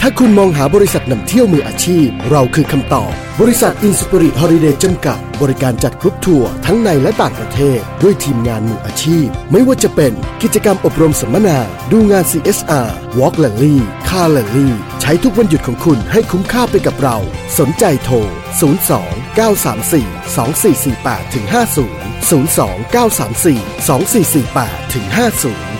ถ้าคุณมองหาบริษัทนำเที่ยวมืออาชีพ เราคือคำตอบ บริษัท In Spirit Holiday จำกัด บริการจัดกรุ๊ปทัวร์ทั้งในและต่างประเทศ ด้วยทีมงานมืออาชีพ ไม่ว่าจะเป็นกิจกรรมอบรมสัมมนา ดูงาน CSR Walk Rally Car Rally ใช้ทุกวันหยุดของคุณให้คุ้มค่าไปกับเรา สนใจโทร 02 934 2448ถึง50 02 934 2448ถึง50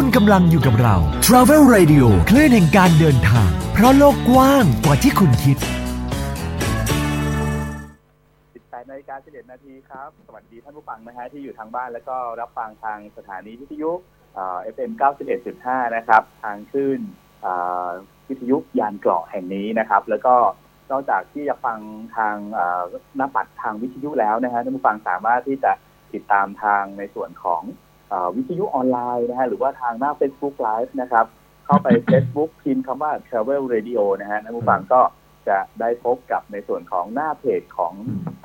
คุณกำลังอยู่กับเรา Travel Radio คลื่นแห่งการเดินทาง เพราะโลกกว้างกว่าที่คุณคิด 18นาฬิกา11นาทีครับ สวัสดีท่านผู้ฟังนะฮะที่อยู่ทางบ้านแล้วก็รับฟังทางสถานีวิทยุเอ่อ FM 91.5 นะครับ ทางคลื่นวิทยุยานเกราะแห่งนี้นะครับ แล้วก็นอกจากที่จะฟังทางหน้าปัดทางวิทยุแล้วนะฮะท่านผู้ฟังสามารถที่จะติดตามทางในส่วนของ วิทยุออนไลน์นะฮะหรือว่าทางหน้า Facebook Live นะครับ เข้าไป Facebook พิมพ์คำว่า Travel Radio นะฮะท่านผู้ฟังก็จะได้พบกับในส่วนของหน้าเพจของ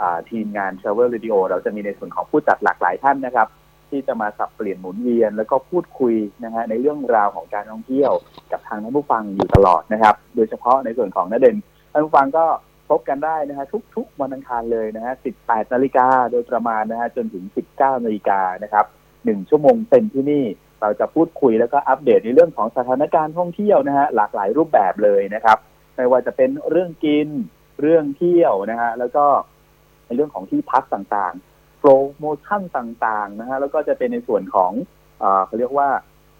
อ่าทีมงาน Travel Radio เราจะมีในส่วนของผู้จัดหลากหลายท่านนะครับ ที่จะมาสับเปลี่ยนหมุนเวียน แล้วก็พูดคุยนะฮะในเรื่องราวของการท่องเที่ยวกับทางท่านผู้ฟังอยู่ตลอดนะครับ โดยเฉพาะในส่วนของนเด่นท่านผู้ฟังก็พบกันได้นะฮะทุกๆวันอังคารเลยนะฮะ 18 นาฬิกาโดยประมาณนะฮะจนถึง 19 นาฬิกานะครับ หนึ่งชั่วโมงเต็มที่นี่ เราจะพูดคุยแล้วก็อัปเดตในเรื่องของสถานการณ์ท่องเที่ยวนะฮะหลากหลายรูปแบบเลยนะครับ ไม่ว่าจะเป็นเรื่องกินเรื่องเที่ยวนะฮะแล้วก็ในเรื่องของที่พักต่างๆ โปรโมชั่นต่างๆนะฮะแล้วก็จะเป็นในส่วนของเออเขาเรียกว่า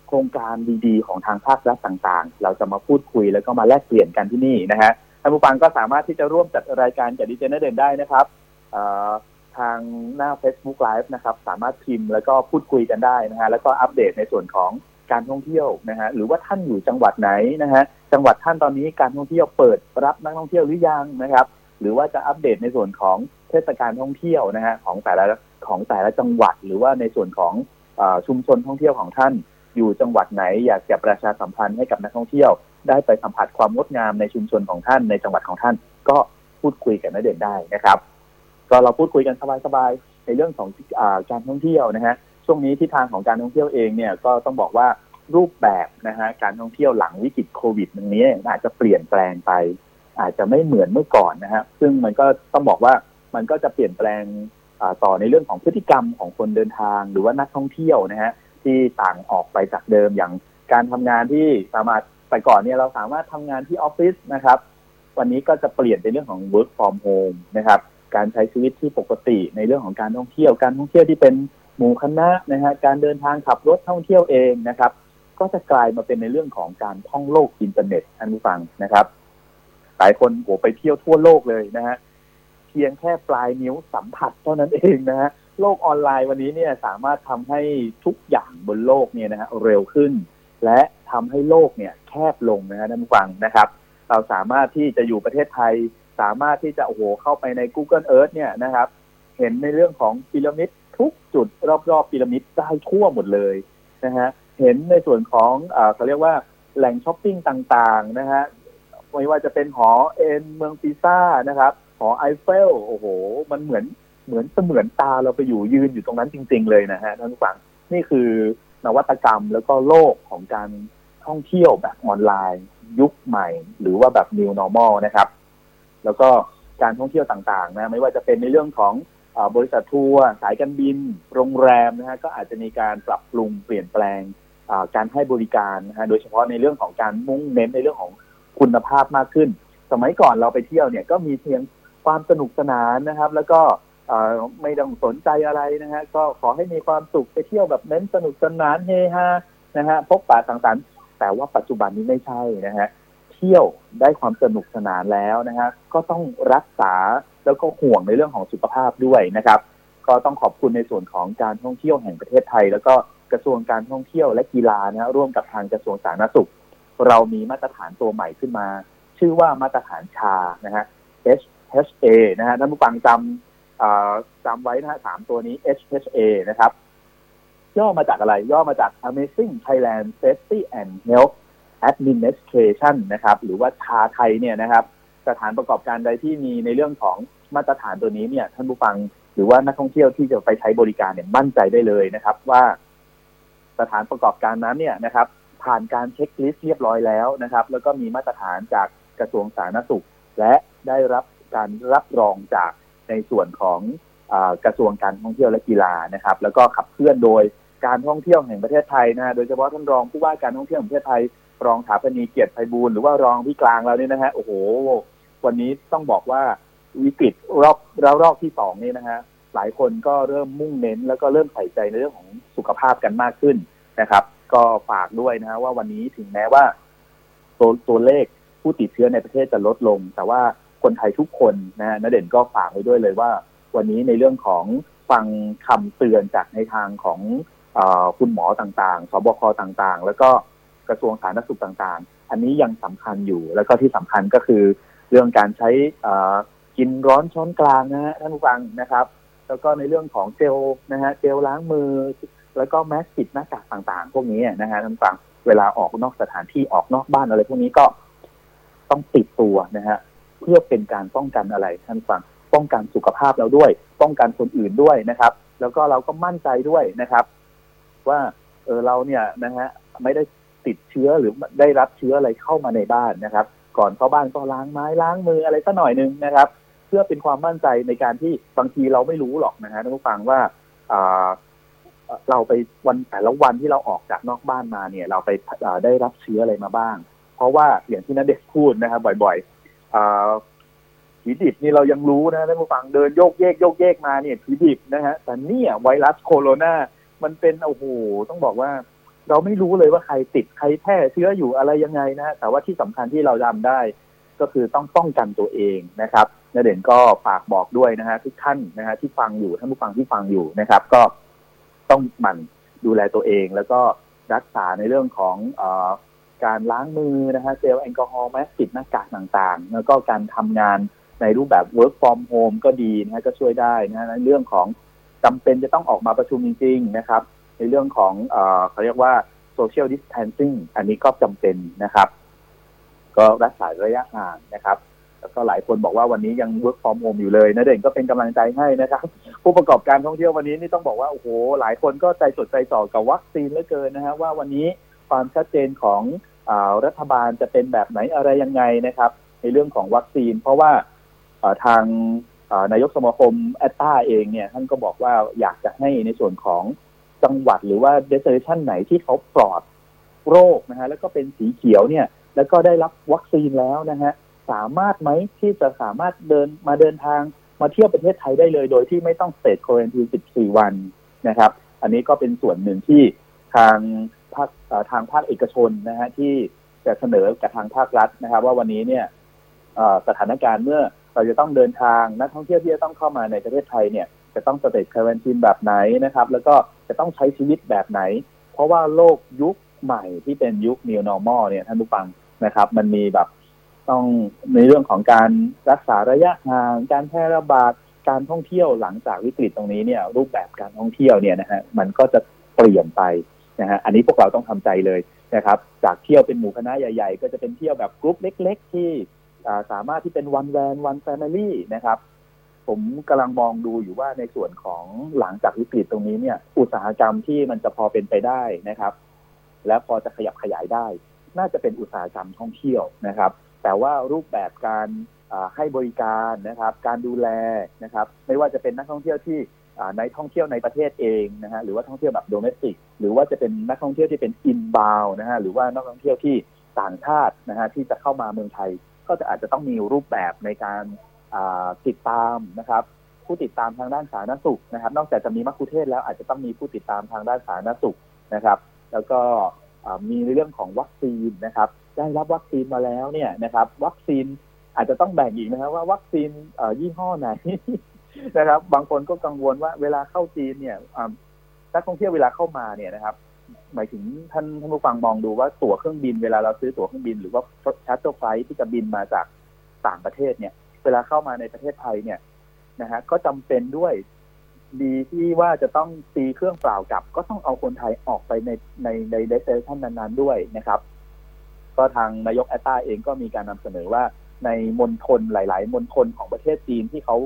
โครงการดีๆ ของทางภาครัฐต่างๆ เราจะมาพูดคุยแล้วก็มาแลกเปลี่ยนกันที่นี่นะฮะท่านผู้ฟังก็สามารถที่จะร่วมจัดรายการกับดีเจเนเด่นได้นะครับเออ ทางหน้า Facebook Live นะครับ สามารถพิมพ์แล้วก็พูดคุยกันได้นะฮะแล้วก็อัปเดตในส่วนของการท่องเที่ยวนะฮะหรือว่าท่านอยู่จังหวัดไหนนะฮะจังหวัดท่านตอนนี้การท่องเที่ยวเปิดรับนักท่องเที่ยวหรือยังนะครับ หรือว่าจะอัปเดตในส่วนของเทศกาลท่องเที่ยวนะฮะของแต่ละของแต่ละจังหวัด หรือว่าในส่วนของอชุมชนท่องเที่ยวของท่าน อยู่จังหวัดไหน อยากจะประชาสัมพันธ์ให้กับนักท่องเที่ยว ได้ไปสัมผัสความงดงามในชุมชนของท่านในจังหวัดของท่าน ก็พูดคุยกับนนเด่นได้นะครับ ก็เราพูดคุยกันสบายๆในเรื่องของอการท่องเที่ยวนะฮะช่วงนี้ทิศทางของการท่องเที่ยวเองเนี่ยก็ต้องบอกว่ารูปแบบนะฮะการท่องเที่ยวหลังวิกฤตโควิดตรงนี้อาจจะเปลี่ยนแปลงไป อาจจะไม่เหมือนเมื่อก่อนนะฮะซึ่งมันก็ต้องบอกว่ามันก็จะเปลี่ยนแปลงต่อในเรื่องของพฤติกรรมของคนเดินทางหรือว่านักท่องเที่ยวนะฮะที่ต่างออกไปจากเดิมอย่างการทำงานที่สามารถแต่ก่อนเนี่ยเราสามารถทำงานที่ออฟฟิศนะครับ วันนี้ก็จะเปลี่ยนเป็นเรื่องของ work from home นะครับ การใช้ชีวิตที่ปกติในเรื่องของการท่องเที่ยวการท่องเที่ยวที่เป็นหมู่คณะนะฮะการเดินทางขับรถท่องเที่ยวเองนะครับ ก็จะกลายมาเป็นในเรื่องของการท่องโลกอินเทอร์เน็ตท่านผู้ฟังนะครับ หลายคนโหไปเที่ยวทั่วโลกเลยนะฮะเพียงแค่ปลายนิ้วสัมผัสเท่านั้นเองนะฮะโลกออนไลน์วันนี้เนี่ยสามารถทำให้ทุกอย่างบนโลกเนี่ยนะฮะเร็วขึ้น และทำให้โลกเนี่ยแคบลงนะฮะท่านผู้ฟังนะครับ เราสามารถที่จะอยู่ประเทศไทย สามารถที่จะโอ้โหเข้าไปใน Google Earth เนี่ยนะครับ เห็นในเรื่องของพีระมิดทุกจุดรอบๆพีระมิดได้ทั่วหมดเลยนะฮะเห็นในส่วนของเขาเรียกว่าแหล่งช้อปปิ้งต่างๆนะฮะไม่ว่าจะเป็นหอเอ็นเมืองปิซ่านะครับหอไอเฟลโอ้โห มันเหมือนเหมือนเสมือนตาเราไปอยู่ยืนอยู่ตรงนั้นจริง ๆ เลยนะฮะท่านผู้ฟังนี่คือนวัตกรรมแล้วก็โลกของการท่องเที่ยวแบบออนไลน์ ยุคใหม่ หรือว่าแบบ new normal นะครับ แล้วก็การท่องเที่ยวต่างๆนะไม่ว่าจะเป็นในเรื่องของอบริษัททัวร์สายการบิน โรงแรมนะฮะก็อาจจะมีการปรับปรุงเปลี่ยนแปลงการให้บริการนะฮะโดยเฉพาะในเรื่องของการมุ่งเน้นในเรื่องของคุณภาพมากขึ้น สมัยก่อนเราไปเที่ยวเนี่ยก็มีเพียงความสนุกสนานนะครับ แล้วก็ไม่ต้องสนใจอะไรนะฮะก็ขอให้มีความสุขไปเที่ยวแบบเน้นสนุกสนานเฮฮานะฮะพบปะสังสรรค์แต่ว่าปัจจุบันนี้ไม่ใช่นะฮะ เที่ยวได้ความสนุกสนานแล้วนะฮะก็ต้องรักษาแล้วก็ห่วงในเรื่องของสุขภาพด้วยนะครับ ก็ต้องขอบคุณในส่วนของการท่องเที่ยวแห่งประเทศไทย แล้วก็กระทรวงการท่องเที่ยวและกีฬานะร่วมกับทางกระทรวงสาธารณสุข เรามีมาตรฐานตัวใหม่ขึ้นมา ชื่อว่ามาตรฐานชานะฮะ HHA นะฮะท่านผู้ฟังจำจำไว้นะฮะสามตัวนี้ HHA นะครับ ย่อมาจากอะไรย่อมาจาก Amazing Thailand Safety and Health Administration นะครับ หรือว่าชาไทยเนี่ยนะครับ สถานประกอบการใดที่มีในเรื่องของมาตรฐานตัวนี้เนี่ย ท่านผู้ฟังหรือว่านักท่องเที่ยวที่จะไปใช้บริการเนี่ยมั่นใจได้เลยนะครับ ว่าสถานประกอบการนั้นเนี่ยนะครับ ผ่านการเช็คลิสต์เรียบร้อยแล้วนะครับ แล้วก็มีมาตรฐานจากกระทรวงสาธารณสุข และได้รับการรับรองจากในส่วนของอกระทรวงการท่องเที่ยวและกีฬานะครับ แล้วก็ขับเคลื่อนโดยการท่องเที่ยวแห่งประเทศไทยนะโดยเฉพาะท่านรองผู้ว่าการท่องเที่ยวแห่งประเทศไทย รองถาปนีเกียรติไพบูลหรือว่ารองพี่กลางเราเนี่ยนะฮะโอ้โห วันนี้ต้องบอกว่าวิกฤตรอบระลอกที่สองนี่นะฮะหลายคนก็เริ่มมุ่งเน้น แล้วก็เริ่มใส่ใจในเรื่องของสุขภาพกันมากขึ้นนะครับ ก็ฝากด้วยนะฮะว่าวันนี้ถึงแม้ว่าตัวตัวเลขผู้ติดเชื้อในประเทศจะลดลง แต่ว่าคนไทยทุกคนนะฮะนเด่นก็ฝากไว้ด้วยเลยว่า วันนี้ในเรื่องของฟังคำเตือนจากในทางของอคุณหมอต่างๆ สบคต่างๆ แล้วก็ กระทรวงสาธารณสุขต่างๆ อันนี้ยังสำคัญอยู่แล้วก็ที่สำคัญก็คือ เรื่องการใช้กินร้อนช้อนกลางนะฮะท่านผู้ฟังนะครับ แล้วก็ในเรื่องของเจลนะฮะเจลล้างมือ แล้วก็แมสปิดหน้ากากต่างๆ พวกนี้นะฮะท่านผู้ฟังเวลาออกนอกสถานที่ออกนอกบ้านอะไรพวกนี้ก็ต้องติดตัวนะฮะเพื่อเป็นการป้องกันอะไรท่านฟัง ป้องกันสุขภาพเราด้วย ป้องกันคนอื่นด้วยนะครับ แล้วก็เราก็มั่นใจด้วยนะครับ ว่าเออเราเนี่ยนะฮะไม่ได้ ติดเชื้อหรือได้รับเชื้ออะไรเข้ามาในบ้านนะครับ ก่อนเข้าบ้านก็ล้างไม้ล้างมืออะไรสักหน่อยหนึ่งนะครับ เพื่อเป็นความมั่นใจในการที่บางทีเราไม่รู้หรอกนะฮะท่านผู้ฟังว่าเราไปวันแต่ละวันที่เราออกจากนอกบ้านมาเนี่ย เราไปได้รับเชื้ออะไรมาบ้าง เพราะว่าอย่างที่นันเด็กพูดนะครับ บ่อยๆผีดิบนี่เรายังรู้นะท่านผู้ฟังเดินโยกเยกโยกเยกมาเนี่ยผีดิบนะฮะแต่เนี่ยไวรัสโคโรนามันเป็นโอ้โหต้องบอกว่า เราไม่รู้เลยว่าใครติดใครแพร่เชื้ออยู่อะไรยังไงนะแต่ว่าที่สำคัญที่เราทำได้ ก็คือต้องป้องกันตัวเองนะครับนเด่นก็ฝากบอกด้วยนะฮะทุกท่านนะฮะที่ฟังอยู่ท่านผู้ฟังที่ฟังอยู่นะครับ ก็ต้องหมั่นดูแลตัวเอง แล้วก็รักษาในเรื่องของอการล้างมือนะฮะเจลแอลกอฮอล์แมสติดหน้ากากต่างๆ แล้วก็การทำงานในรูปแบบ work from home ก็ดีนะฮะก็ช่วยได้นะฮะในเรื่องของจำเป็นจะต้องออกมาประชุมจริง ๆ นะครับ ในเรื่องของเอเขาเรียกว่า social distancing อันนี้ก็จำเป็นนะครับ ก็รักษาระยะห่างนะครับ แล้วก็หลายคนบอกว่าวันนี้ยัง work from home อยู่เลยนะเด่นก็เป็นกำลังใจให้นะครับ ผู้ประกอบการท่องเที่ยววันนี้นี่ต้องบอกว่า โอ้โห หลายคนก็ใจสดใจต่อกับวัคซีนเหลือเกินนะฮะว่าวันนี้ความชัดเจนของอรัฐบาลจะเป็นแบบไหนอะไรยังไงนะครับ ในเรื่องของวัคซีน เพราะว่าทางนายกสมาคม ATTA เองเนี่ยท่านก็บอกว่าอยากจะให้ในส่วนของ จังหวัดหรือว่า destination ไหนที่เขาปลอดโรคนะฮะแล้วก็เป็นสีเขียวเนี่ย แล้วก็ได้รับวัคซีนแล้วนะฮะสามารถไหมที่จะสามารถเดินมาเดินทางมาเที่ยวประเทศไทยได้เลย โดยที่ไม่ต้อง state quarantine 14 วันนะครับ อันนี้ก็เป็นส่วนหนึ่งที่ทางภาคทางภาคเอกชนนะฮะที่จะเสนอกับทางภาครัฐนะครับ ว่าวันนี้เนี่ยสถานการณ์เมื่อเราจะต้องเดินทางนักท่องเที่ยวที่จะต้องเข้ามาในประเทศไทยเนี่ย จะต้อง state quarantine แบบไหนนะครับ แล้วก็จะต้องใช้ชีวิตแบบไหน เพราะว่าโลกยุคใหม่ที่เป็นยุค new normal เนี่ยท่านผู้ฟังนะครับ มันมีแบบต้องในเรื่องของการรักษาระยะห่างการแพร่ระบาดการท่องเที่ยวหลังจากวิกฤตตรงนี้เนี่ย รูปแบบการท่องเที่ยวเนี่ยนะฮะมันก็จะเปลี่ยนไปนะฮะอันนี้พวกเราต้องทำใจเลยนะครับ จากเที่ยวเป็นหมู่คณะใหญ่ ๆ ก็จะเป็นเที่ยวแบบกรุ๊ปเล็ก ๆ ที่สามารถที่เป็นวันแวนวันแฟมิลี่นะครับ ผมกำลังมองดูอยู่ว่าในส่วนของหลังจากวิกฤตตรงนี้เนี่ย อุตสาหกรรมที่มันจะพอเป็นไปได้นะครับ และพอจะขยับขยายได้ น่าจะเป็นอุตสาหกรรมท่องเที่ยวนะครับ แต่ว่ารูปแบบการให้บริการนะครับ การดูแลนะครับ ไม่ว่าจะเป็นนักท่องเที่ยวที่ในท่องเที่ยวในประเทศเองนะฮะหรือว่าท่องเที่ยวแบบโดเมสติกหรือว่าจะเป็นนักท่องเที่ยวที่เป็นอินบาวนะฮะหรือว่านักท่องเที่ยวที่ต่างชาตินะฮะที่จะเข้ามาเมืองไทย ก็จะอาจจะต้องมีรูปแบบในการ ติดตามนะครับผู้ติดตามทางด้านสาธารณสุขนะครับ นอกจากจะมีมัคคุเทศแล้วอาจจะต้องมีผู้ติดตามทางด้านสาธารณสุขนะครับ แล้วก็มีเรื่องของวัคซีนนะครับ ได้รับวัคซีนมาแล้วเนี่ยนะครับ วัคซีนอาจจะต้องแบ่งอีกนะครับว่าวัคซีนยี่ห้อไหนนะครับ บางคนก็กังวลว่าเวลาเข้าจีนเนี่ยนักท่องเที่ยวเวลาเข้ามาเนี่ยนะครับ หมายถึงท่านท่านผู้ฟังมองดูว่าตั๋วเครื่องบินเวลาเราซื้อตั๋วเครื่องบินหรือว่า charter flight ที่จะบินมาจากต่างประเทศเนี่ย เวลาเข้ามาในประเทศไทยเนี่ยนะฮะก็จำเป็นด้วยดีที่ว่าจะต้องตีเครื่องเปล่ากลับ ก็ต้องเอาคนไทยออกไปในในใน destination นั้นๆด้วยนะครับ ก็ทางนายก ATTA เองก็มีการนำเสนอว่าในมณฑลหลาย ๆมณฑลของประเทศจีนที่เขา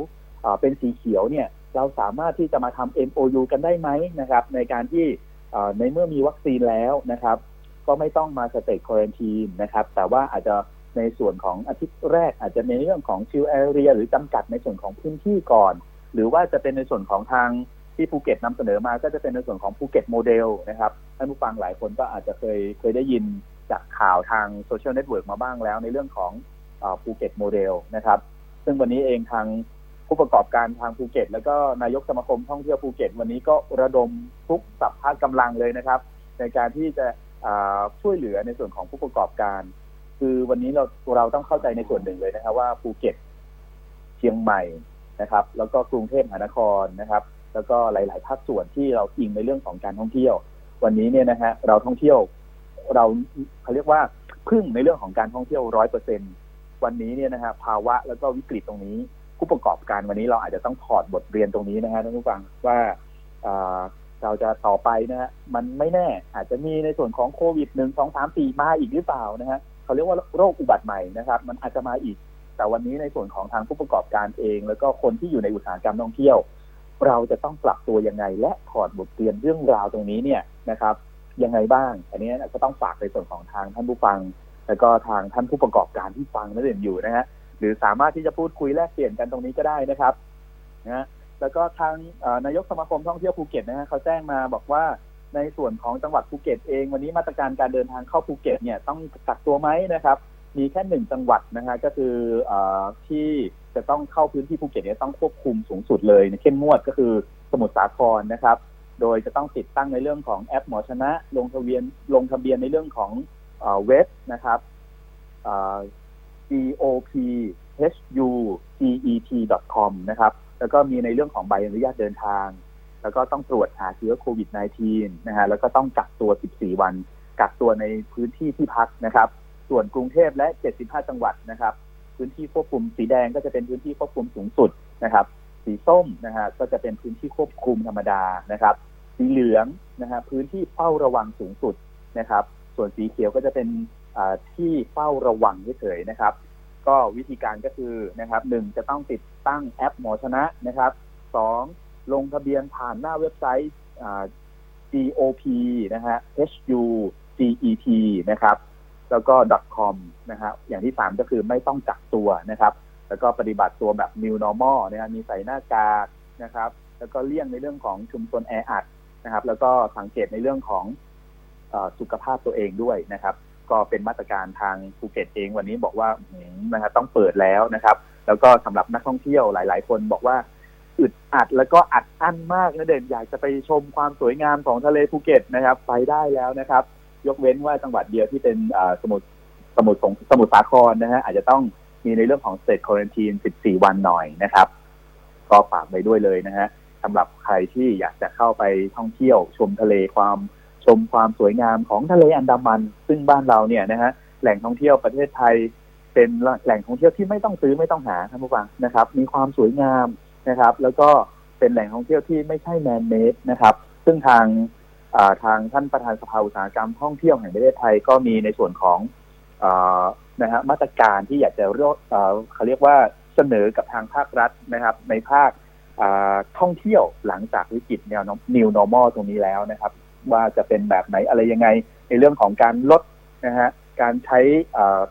เป็นสีเขียวเนี่ย เราสามารถที่จะมาทำ MOU กันได้ไหมนะครับ ในการที่ในเมื่อมีวัคซีนแล้วนะครับ ก็ไม่ต้องมา state quarantine นะครับ แต่ว่าอาจจะ ในส่วนของอาทิตย์แรกอาจจะในเรื่องของ sealed area หรือจำกัดในส่วนของพื้นที่ก่อน หรือว่าจะเป็นในส่วนของทางที่ภูเก็ตนำเสนอมาก็จะเป็นในส่วนของภูเก็ตโมเดลนะครับท่านผู้ฟังหลายคนก็อาจจะเคยเคยได้ยินจากข่าวทางโซเชียลเน็ตเวิร์กมาบ้างแล้ว ในเรื่องของภูเก็ตโมเดลนะครับ ซึ่งวันนี้เองทางผู้ประกอบการทางภูเก็ต แล้วก็นายกสมาคมท่องเที่ยวภูเก็ต วันนี้ก็ระดมทุกสรรพกำลังเลยนะครับ ในการที่จะช่วยเหลือในส่วนของผู้ประกอบการ คือวันนี้เราเราต้องเข้าใจในส่วนหนึ่งเลยนะครับ ว่าภูเก็ตเชียงใหม่นะครับ แล้วก็กรุงเทพมหานครนะครับ แล้วก็หลาย ๆ ภาคส่วนที่เราอิงในเรื่องของการท่องเที่ยว วันนี้เนี่ยนะฮะเราท่องเที่ยว เราเขาเรียกว่าพึ่งในเรื่องของการท่องเที่ยวร้อยเปอร์เซ็นวันนี้เนี่ยนะฮะภาวะแล้วก็วิกฤตตรงนี้ผู้ประกอบการวันนี้เราอาจจะต้องถอดบทเรียนตรงนี้นะฮะท่านผู้ฟังว่าเราจะต่อไปนะฮะมันไม่แน่อาจจะมีในส่วนของโควิดหนึ่งสองสามปีมาอีกหรือเปล่านะฮะ เขาเรียกว่าโรคอุบัติใหม่นะครับ มันอาจจะมาอีก แต่วันนี้ในส่วนของทางผู้ประกอบการเอง แล้วก็คนที่อยู่ในอุตสาหกรรมท่องเที่ยว เราจะต้องปรับตัวยังไง และถอดบทเรียนเรื่องราวตรงนี้เนี่ยนะครับยังไงบ้าง อันนี้ก็ต้องฝากในส่วนของทางท่านผู้ฟัง แล้วก็ทางท่านผู้ประกอบการที่ฟังนั่นเองอยู่นะฮะหรือสามารถที่จะพูดคุยแลกเปลี่ยนกันตรงนี้ก็ได้นะครับนะแล้วก็ทางนายกสมาคมท่องเที่ยวภูเก็ตนะฮะเขาแจ้งมาบอกว่า ในส่วนของจังหวัดภูเก็ตเอง วันนี้มาตรการการเดินทางเข้าภูเก็ตเนี่ยต้องกักตัวไหมนะครับ มีแค่หนึ่งจังหวัดนะฮะก็คืออที่จะต้องเข้าพื้นที่ภูเก็ตเนี่ยต้องควบคุมสูงสุดเลยเข้มงวดก็คือสมุทรสาครนะครับ โดยจะต้องติดตั้งในเรื่องของแอปหมอชนะ ลงทะเบียนลงทะเบียนในเรื่องของเว็บนะครับ gop hu cet com นะครับ แล้วก็มีในเรื่องของใบอนุญาตเดินทาง แล้วก็ต้องตรวจหาเชื้อโควิด -19 นะฮะแล้วก็ต้องกักตัว 14 วัน กักตัวในพื้นที่ที่พักนะครับ ส่วนกรุงเทพและ 75 จังหวัดนะครับ พื้นที่ควบคุมสีแดงก็จะเป็นพื้นที่ควบคุมสูงสุดนะครับ สีส้มนะฮะก็จะเป็นพื้นที่ควบคุมธรรมดานะครับ สีเหลืองนะฮะพื้นที่เฝ้าระวังสูงสุดนะครับ ส่วนสีเขียวก็จะเป็นที่เฝ้าระวังเฉยๆนะครับ ก็วิธีการก็คือนะครับหนึ่งจะต้องติดตั้งแอปหมอชนะนะครับสอง ลงทะเบียนผ่านหน้าเว็บไซต์ gop นะฮะ hu cet นะครับ แล้วก็ .com นะฮะอย่างที่สามก็คือไม่ต้องจักตัวนะครับ แล้วก็ปฏิบัติตัวแบบ new normal นะฮะมีใส่หน้ากากนะครับ แล้วก็เลี่ยงในเรื่องของชุมชนแออัดนะครับ แล้วก็สังเกตในเรื่องของอสุขภาพตัวเองด้วยนะครับ ก็เป็นมาตรการทางภูเก็ตเองวันนี้บอกว่านะครับต้องเปิดแล้วนะครับ แล้วก็สำหรับนักท่องเที่ยวหลาย ๆ คนบอกว่า อึดอัดแล้วก็อัดอั้นมากนะเด่นอยากจะไปชมความสวยงามของทะเลภูเก็ตนะครับ ไปได้แล้วนะครับ ยกเว้นว่าจังหวัดเดียวที่เป็นสมุทรสมุทรสงสมุทรสาครนะฮะอาจจะต้องมีในเรื่องของ state quarantine 14 วันหน่อยนะครับ ก็ฝากไปด้วยเลยนะฮะสำหรับใครที่อยากจะเข้าไปท่องเที่ยว ชมทะเลความชมความสวยงามของทะเลอันดามัน ซึ่งบ้านเราเนี่ยนะฮะแหล่งท่องเที่ยวประเทศไทย เป็นแหล่งท่องเที่ยวที่ไม่ต้องซื้อไม่ต้องหาท่านผู้ฟังนะครับ มีความสวยงาม นะครับ แล้วก็เป็นแหล่งท่องเที่ยวที่ไม่ใช่แมนเมดนะครับ ซึ่งทางทางท่านประธานสภาอุตสาหกรรมท่องเที่ยวแห่งประเทศไทยก็มีในส่วนของนะฮะมาตรการที่อยากจะเรียกเขาเรียกว่าเสนอกับทางภาครัฐนะครับ ในภาคท่องเที่ยวหลังจากวิกฤตแนว new normal ตรงนี้แล้วนะครับ ว่าจะเป็นแบบไหนอะไรยังไง ในเรื่องของการลดนะฮะการใช้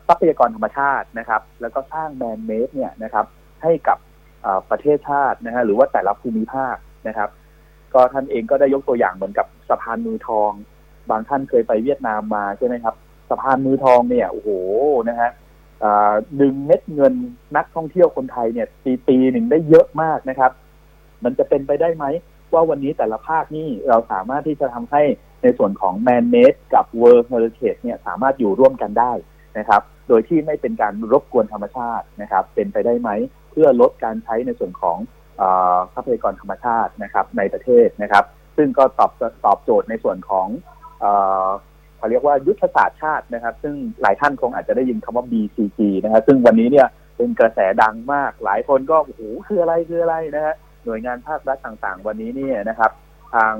ทรัพยากรธรรมชาตินะครับ แล้วก็สร้างแมนเมดเนี่ยนะครับ ให้กับ ประเทศชาตินะฮะหรือว่าแต่ละภูมิภาคนะครับ ก็ท่านเองก็ได้ยกตัวอย่างเหมือนกับสะพานมือทอง บางท่านเคยไปเวียดนามมาใช่ไหมครับสะพานมือทองเนี่ยโอ้โหนะฮะดึงเม็ดเงินนักท่องเที่ยวคนไทยเนี่ยปีปีหนึ่งได้เยอะมากนะครับ มันจะเป็นไปได้ไหมว่าวันนี้แต่ละภาคนี่เราสามารถที่จะทำให้ในส่วนของแมนเมดกับเวิร์ d เฮอร์เ a เนี่ยสามารถอยู่ร่วมกันได้ นะครับ โดยที่ไม่เป็นการรบกวนธรรมชาตินะครับ เป็นไปได้ไหมเพื่อลดการใช้ในส่วนของทรัพยากรธรรมชาตินะครับในประเทศนะครับ ซึ่งก็ตอบตอบโจทย์ในส่วนของเขาเรียกว่ายุทธศาสตร์ชาตินะครับ ซึ่งหลายท่านคงอาจจะได้ยินคำว่า BCG นะครับซึ่งวันนี้เนี่ยเป็นกระแสดังมาก หลายคนก็โอ้โหคืออะไรคืออะไรนะฮะหน่วยงานภาครัฐต่างๆ วันนี้เนี่ยนะครับ ทาง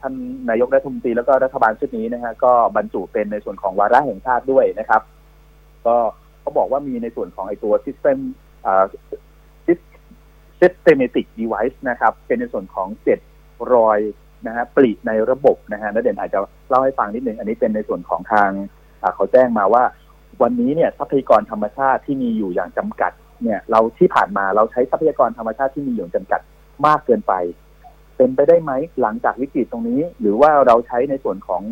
ท่านนายกรัฐมนตรีแล้วก็รัฐบาลชุดนี้นะฮะก็บรรจุเป็นในส่วนของวาระแห่งชาติด้วยนะครับ ก็เขาบอกว่ามีในส่วนของไอตัว system systematic device นะครับ เป็นในส่วนของเจ็ดรอยนะฮะปลีในระบบนะฮะนักเด่นอาจจะเล่าให้ฟังนิดนึง อันนี้เป็นในส่วนของทางเขาแจ้งมาว่า วันนี้เนี่ยทรัพยากรธรรมชาติที่มีอยู่อย่างจำกัด เนี่ย เราที่ผ่านมาเราใช้ทรัพยากรธรรมชาติที่มีอยู่จำกัดมากเกินไป เป็นไปได้ไหมหลังจากวิกฤตตรงนี้ หรือว่าเราใช้ในส่วนของ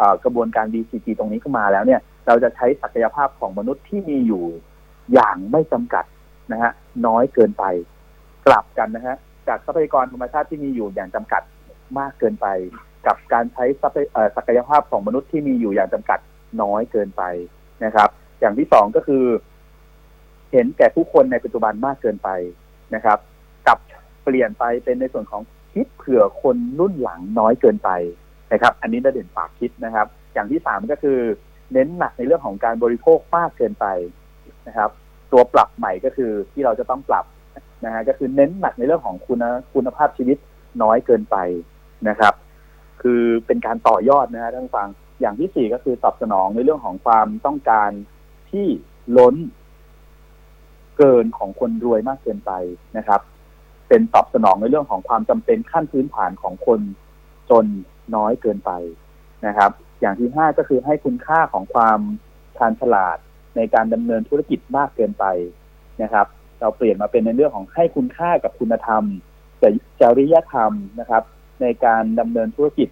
อกระบวนการ DCG ตรงนี้ขึ้นมาแล้วเนี่ย เราจะใช้ศักยภาพของมนุษย์ที่มีอยู่อย่างไม่จำกัดนะฮะน้อยเกินไป กลับกันนะฮะจากทรัพยากรธรรมชาติที่มีอยู่อย่างจำกัดมากเกินไป กับการใช้ศักยภาพของมนุษย์ที่มีอยู่อย่างจำกัดน้อยเกินไปนะครับ อย่างที่สองก็คือ เห็นแก่ผู้คนในปัจจุบันมากเกินไปนะครับ กับเปลี่ยนไปเป็นในส่วนของคิดเผื่อคนรุ่นหลังน้อยเกินไปนะครับ อันนี้น่าเด่นปากคิดนะครับ อย่างที่สามก็คือ เน้นหนักในเรื่องของการบริโภคมากเกินไปนะครับ ตัวปรับใหม่ก็คือที่เราจะต้องปรับนะฮะก็คือเน้นหนักในเรื่องของคุณคุณภาพชีวิตน้อยเกินไปนะครับ คือเป็นการต่อยอดนะฮะท่านฟังอย่างที่สี่ก็คือตอบสนองในเรื่องของความต้องการที่ล้นเกินของคนรวยมากเกินไปนะครับ เป็นตอบสนองในเรื่องของความจำเป็นขั้นพื้นฐานของคนจนน้อยเกินไปนะครับ อย่างที่ห้าก็คือให้คุณค่าของความชาญฉลาดในการดำเนินธุรกิจมากเกินไปนะครับ เราเปลี่ยนมาเป็นในเรื่องของให้คุณค่ากับคุณธรรมแต่จริยธรรมนะครับ ในการดำเนินธุรกิจ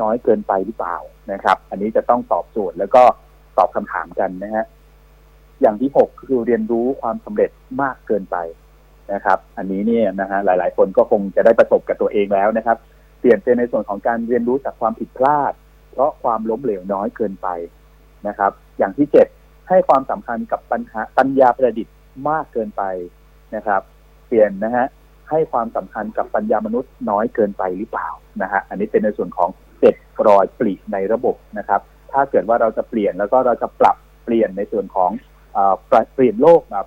น้อยเกินไปหรือเปล่านะครับ อันนี้จะต้องตอบโจทย์แล้วก็ตอบคำถามกันนะฮะอย่างที่หกคือเรียนรู้ความสำเร็จมากเกินไปนะครับ อันนี้เนี่ยนะฮะหลาย ๆ คนก็คงจะได้ประสบกับตัวเองแล้วนะครับ เปลี่ยนเป็นในส่วนของการเรียนรู้จากความผิดพลาด เพราะความล้มเหลวน้อยเกินไปนะครับ อย่างที่เจ็ดให้ความสำคัญกับปัญหาปัญญาประดิษฐ์มากเกินไปนะครับ เปลี่ยนนะฮะให้ความสำคัญกับปัญญามนุษย์น้อยเกินไปหรือเปล่านะฮะอันนี้เป็นในส่วนของเจ็ดรอยปริในระบบนะครับ ถ้าเกิดว่าเราจะเปลี่ยนแล้วก็เราจะปรับเปลี่ยนในส่วนของเปลี่ยนโลกแบบ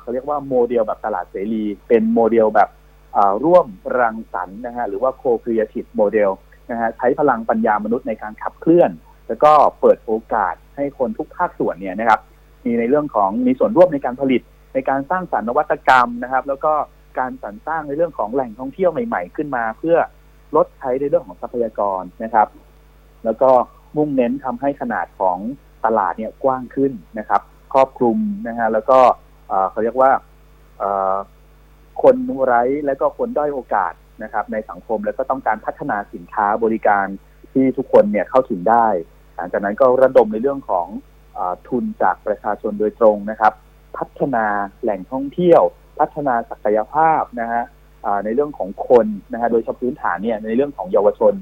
เขาเรียกว่าโมเดลแบบตลาดเสรี เป็นโมเดลแบบร่วมรังสรรค์นะฮะหรือว่า co-creative model นะฮะใช้พลังปัญญามนุษย์ในการขับเคลื่อน แล้วก็เปิดโอกาสให้คนทุกภาคส่วนเนี่ยนะครับ มีในเรื่องของมีส่วนร่วมในการผลิตในการสร้างสรรค์นวัตกรรมนะครับ แล้วก็การสรรสร้างในเรื่องของแหล่งท่องเที่ยวใหม่ ๆ ขึ้นมา เพื่อลดใช้ในเรื่องของทรัพยากรนะครับ แล้วก็มุ่งเน้นทำให้ขนาดของตลาดเนี่ยกว้างขึ้นนะครับ ครอบคลุมนะฮะแล้วก็เขาเรียกว่าคนไร้และก็คนด้อยโอกาส นะครับในสังคมแล้วก็ต้องการพัฒนาสินค้าบริการที่ทุกคนเนี่ยเข้าถึงได้ หลังจากนั้นก็ระดมในเรื่องของอทุนจากประชาชนโดยตรงนะครับ พัฒนาแหล่งท่องเที่ยว พัฒนาศักยภาพนะฮะในเรื่องของคนนะฮะโดยเฉพาะพื้นฐานเนี่ยในเรื่องของเยาวชน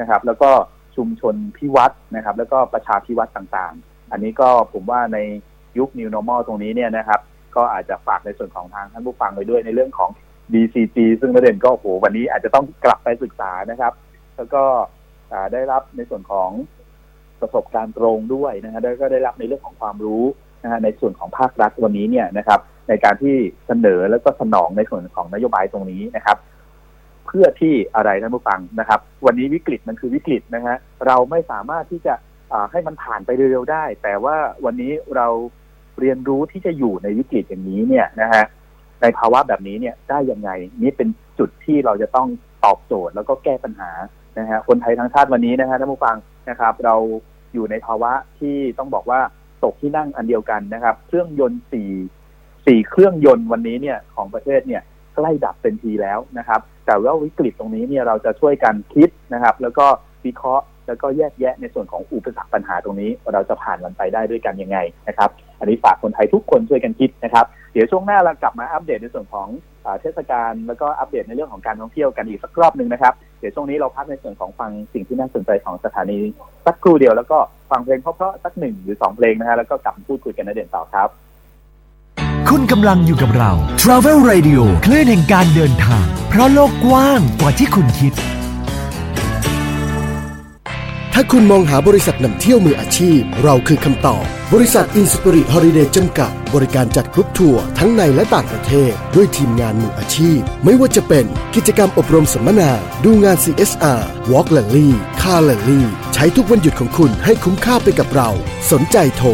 นะครับ แล้วก็ชุมชนพิวัตรนะครับ แล้วก็ประชาพิวัตรต่างๆ อันนี้ก็ผมว่าในยุค New Normal ตรงนี้เนี่ยนะครับ ก็อาจจะฝากในส่วนของทางท่านผู้ฟังไปด้วยในเรื่องของ DCG ซึ่งประเด็นก็โหวันนี้อาจจะต้องกลับไปศึกษานะครับ แล้วก็ได้รับในส่วนของประสบการณ์ตรงด้วยนะฮะแล้วก็ได้รับในเรื่องของความรู้นะฮะในส่วนของภาครัฐวันนี้เนี่ยนะครับ ในการที่เสนอแล้วก็สนองในส่วนของนโยบายตรงนี้นะครับ เพื่อที่อะไรท่านผู้ฟังนะครับ วันนี้วิกฤตมันคือวิกฤตนะฮะเราไม่สามารถที่จะให้มันผ่านไปเร็วๆได้ แต่ว่าวันนี้เราเรียนรู้ที่จะอยู่ในวิกฤตอย่างนี้เนี่ยนะฮะ ในภาวะแบบนี้เนี่ยได้ยังไงนี่เป็นจุดที่เราจะต้องตอบโจทย์แล้วก็แก้ปัญหานะฮะคนไทยทั้งชาติวันนี้นะฮะท่านผู้ฟังนะครับ เราอยู่ในภาวะที่ต้องบอกว่าตกที่นั่งอันเดียวกันนะครับ เครื่องยนต์สี่สี่เครื่องยนต์วันนี้เนี่ยของประเทศเนี่ยใกล้ดับเป็นทีแล้วนะครับ แต่ว่าวิกฤตตรงนี้เนี่ยเราจะช่วยกันคิดนะครับ แล้วก็วิเคราะห์ แล้วก็แยกแยะในส่วนของอุปสรรคปัญหาตรงนี้ เราจะผ่านมันไปได้ด้วยกันยังไงนะครับอันนี้ฝากคนไทยทุกคนช่วยกันคิดนะครับ เดี๋ยวช่วงหน้าเรากลับมาอัปเดตในส่วนของเทศกาลแล้วก็อัปเดตในเรื่องของการท่องเที่ยวกันอีกสักรอบหนึ่งนะครับ เดี๋ยวช่วงนี้เราพักในส่วนของฟังสิ่งที่น่าสนใจของสถานีสักครู่เดียวแล้วก็ฟังเพลงเพราะๆสักหนึ่งหรือสองเพลงนะฮะแล้วก็กลับพูดคุยกันในเด่นต่อครับ คุณกำลังอยู่กับเรา Travel Radio คลื่นแห่งการเดินทาง เพราะโลกกว้างกว่าที่คุณคิด ถ้าคุณมองหาบริษัทนำเที่ยวมืออาชีพ เราคือคำตอบ บริษัท Inspirit Holiday จำกัด บริการจัดกรุ๊ปทัวร์ทั้งในและต่างประเทศ ด้วยทีมงานมืออาชีพ ไม่ว่าจะเป็นกิจกรรมอบรมสัมมนา ดูงาน CSR Walk Rally Car Rally ใช้ทุกวันหยุดของคุณให้คุ้มค่าไปกับเรา สนใจโทร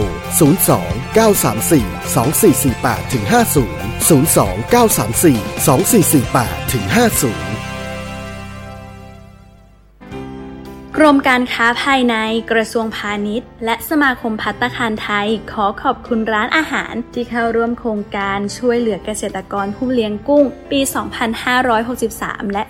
02 934 2448 50 02 934 2448 50 กรมการค้าภายในกระทรวงพาณิชย์ และสมาคมพัตตาคารไทย ขอขอบคุณร้านอาหาร ที่เข้าร่วมโครงการช่วยเหลือเกษตรกรผู้เลี้ยงกุ้ง ปี 2563 และ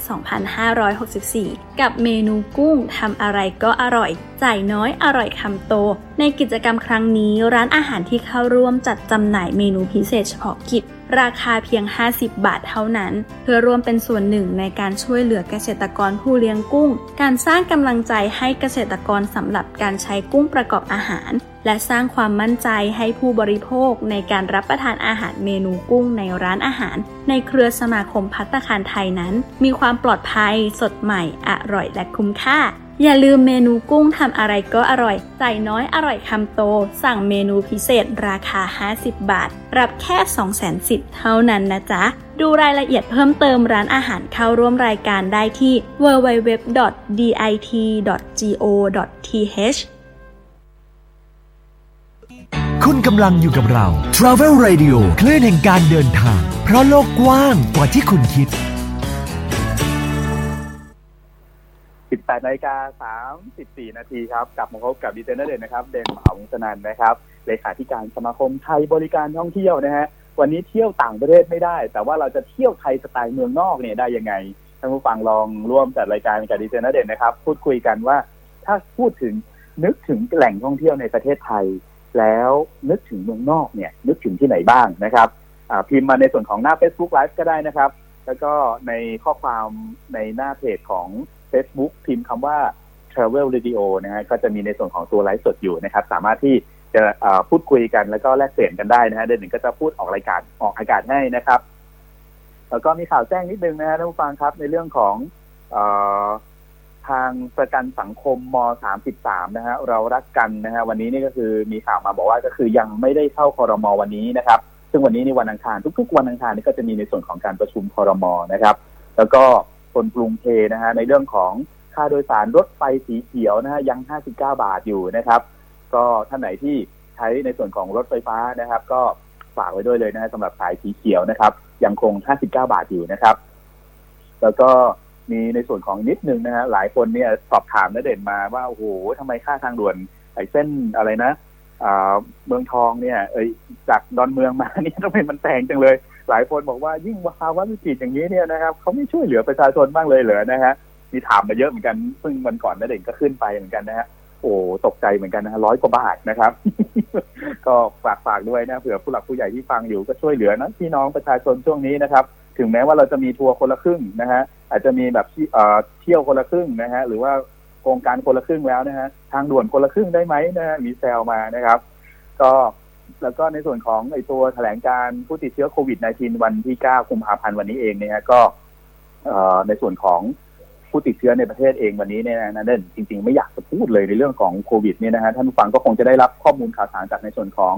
2564 กับเมนูกุ้งทำอะไรก็อร่อย จ่ายน้อยอร่อยคำโต ในกิจกรรมครั้งนี้ร้านอาหารที่เข้าร่วมจัดจำหน่ายเมนูพิเศษเฉพาะกิจ ราคาเพียง 50 บาทเท่านั้น เพื่อร่วมเป็นส่วนหนึ่งในการช่วยเหลือเกษตรกรผู้เลี้ยงกุ้ง การสร้างกำลังใจให้เกษตรกรสำหรับการใช้กุ้งประกอบอาหาร และสร้างความมั่นใจให้ผู้บริโภคในการรับประทานอาหารเมนูกุ้งในร้านอาหาร ในเครือสมาคมพัตคารไทยนั้น มีความปลอดภัย สดใหม่ อร่อยและคุ้มค่า อย่าลืมเมนูกุ้งทำอะไรก็อร่อย ใจ่น้อยอร่อยคำโต สั่งเมนูพิเศษราคา 50 บาท รับแค่ 2 0 0 0 0สิทธิ์เท่านั้นนะจ๊ะ ดูรายละเอียดเพิ่มเติมร้านอาหารเข้าร่วมรายการได้ที่ www.dit.go.th คุณกำลังอยู่กับเรา Travel Radio คลื่นแห่งการเดินทาง เพราะโลกกว้างกว่าที่คุณคิด 18นาฬิกา34 นาทีครับ กลับมาพบกับดีเจเนอร์เด่นนะครับเด่นมหาวงศนันนะครับ เลขาธิการสมาคมไทยบริการท่องเที่ยวนะฮะ วันนี้เที่ยวต่างประเทศไม่ได้ แต่ว่าเราจะเที่ยวไทยสไตล์เมืองนอกเนี่ยได้ยังไง ท่านผู้ฟังลองร่วมจัดรายการกับดีเจเนอร์เด่นนะครับ พูดคุยกันว่า ถ้าพูดถึงนึกถึงแหล่งท่องเที่ยวในประเทศไทย แล้วนึกถึงเมืองนอกเนี่ย นึกถึงที่ไหนบ้างนะครับพิมพ์มาในส่วนของหน้า Facebook Live ก็ได้นะครับ แล้วก็ในข้อความในหน้าเพจของ Facebook พิมพ์คำว่า Travel Radio นะฮะก็จะมีในส่วนของตัวไลฟ์สดอยู่นะครับ สามารถที่จะพูดคุยกันแล้วก็แลกเปลี่ยนกันได้นะฮะเดือนหนึ่งก็จะพูดออกรายการออกอากาศให้นะครับ แล้วก็มีข่าวแจ้งนิดนึงนะฮะท่านผู้ฟังครับในเรื่องของอทางประกันสังคมม .33 นะฮะเรารักกันนะฮะวันนี้นี่ก็คือมีข่าวมาบอกว่าก็คือยังไม่ได้เข้าคอรมอวันนี้นะครับ ซึ่งวันนี้ในวันอังคารทุก ๆ วันอังคารนี่ก็จะมีในส่วนของการประชุมคอรมอนะครับ แล้วก็ คนกรุงเทนะฮะในเรื่องของค่าโดยสารรถไฟสีเขียวนะฮะยัง 59 บาทอยู่นะครับ ก็ท่านไหนที่ใช้ในส่วนของรถไฟฟ้านะครับ ก็ฝากไว้ด้วยเลยนะฮะสำหรับสายสีเขียวนะครับ ยังคง 59 บาทอยู่นะครับ แล้วก็มีในส่วนของนิดนึงนะฮะหลายคนเนี่ยสอบถามนเด่นมาว่าโอ้โหทำไมค่าทางด่วนไอ้เส้นอะไรนะเมืองทองเนี่ย เอ้ยจากดอนเมืองมานี่ทำไมมันแพงจังเลย หลายคนบอกว่ายิ่งภาวะวิกฤตอย่างนี้เนี่ยนะครับเขาไม่ช่วยเหลือประชาชนบ้างเลยเหรอนะฮะมีถามมาเยอะเหมือนกันซึ่งวันก่อนนั่นเองก็ขึ้นไปเหมือนกันนะฮะโอ้ตกใจเหมือนกันนะฮะร้อยกว่าบาทนะครับ ก็ฝากฝากด้วยนะเผื่อผู้หลักผู้ใหญ่ที่ฟังอยู่ก็ช่วยเหลือนะพี่น้องประชาชนช่วงนี้นะครับ ถึงแม้ว่าเราจะมีทัวร์คนละครึ่งนะฮะอาจจะมีแบบเที่ยวคนละครึ่งนะฮะหรือว่าโครงการคนละครึ่งแล้วนะฮะทางด่วนคนละครึ่งได้ไหมนะฮะมีแซวมานะครับ ก็ แล้วก็ในส่วนของไอตัวแถลงการผู้ติดเชื้อโควิด -19 วันที่ 9 กุมภาพันธ์วันนี้เองเนี่ยก็ในส่วนของผู้ติดเชื้อในประเทศเองวันนี้เนี่ยนะเด่นจริง ๆ ไม่อยากจะพูดเลยในเรื่องของโควิดเนี่ยนะฮะท่านผู้ฟังก็คงจะได้รับข้อมูลข่าวสารจากในส่วนของ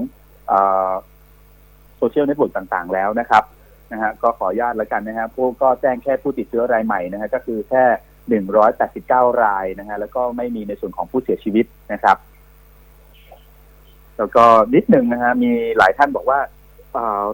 โซเชียลเน็ตเวิร์กต่างๆ แล้วนะครับนะฮะก็ขออนุญาตแล้วกันนะฮะผู้ก็แจ้งแค่ผู้ติดเชื้อรายใหม่นะฮะก็คือแค่หนึ่งร้อยแปดสิบเก้ารายนะฮะแล้วก็ไม่มีในส่วนของผู้เสียชีวิตนะครับ แล้วก็นิดหนึ่งนะฮะมีหลายท่านบอกว่า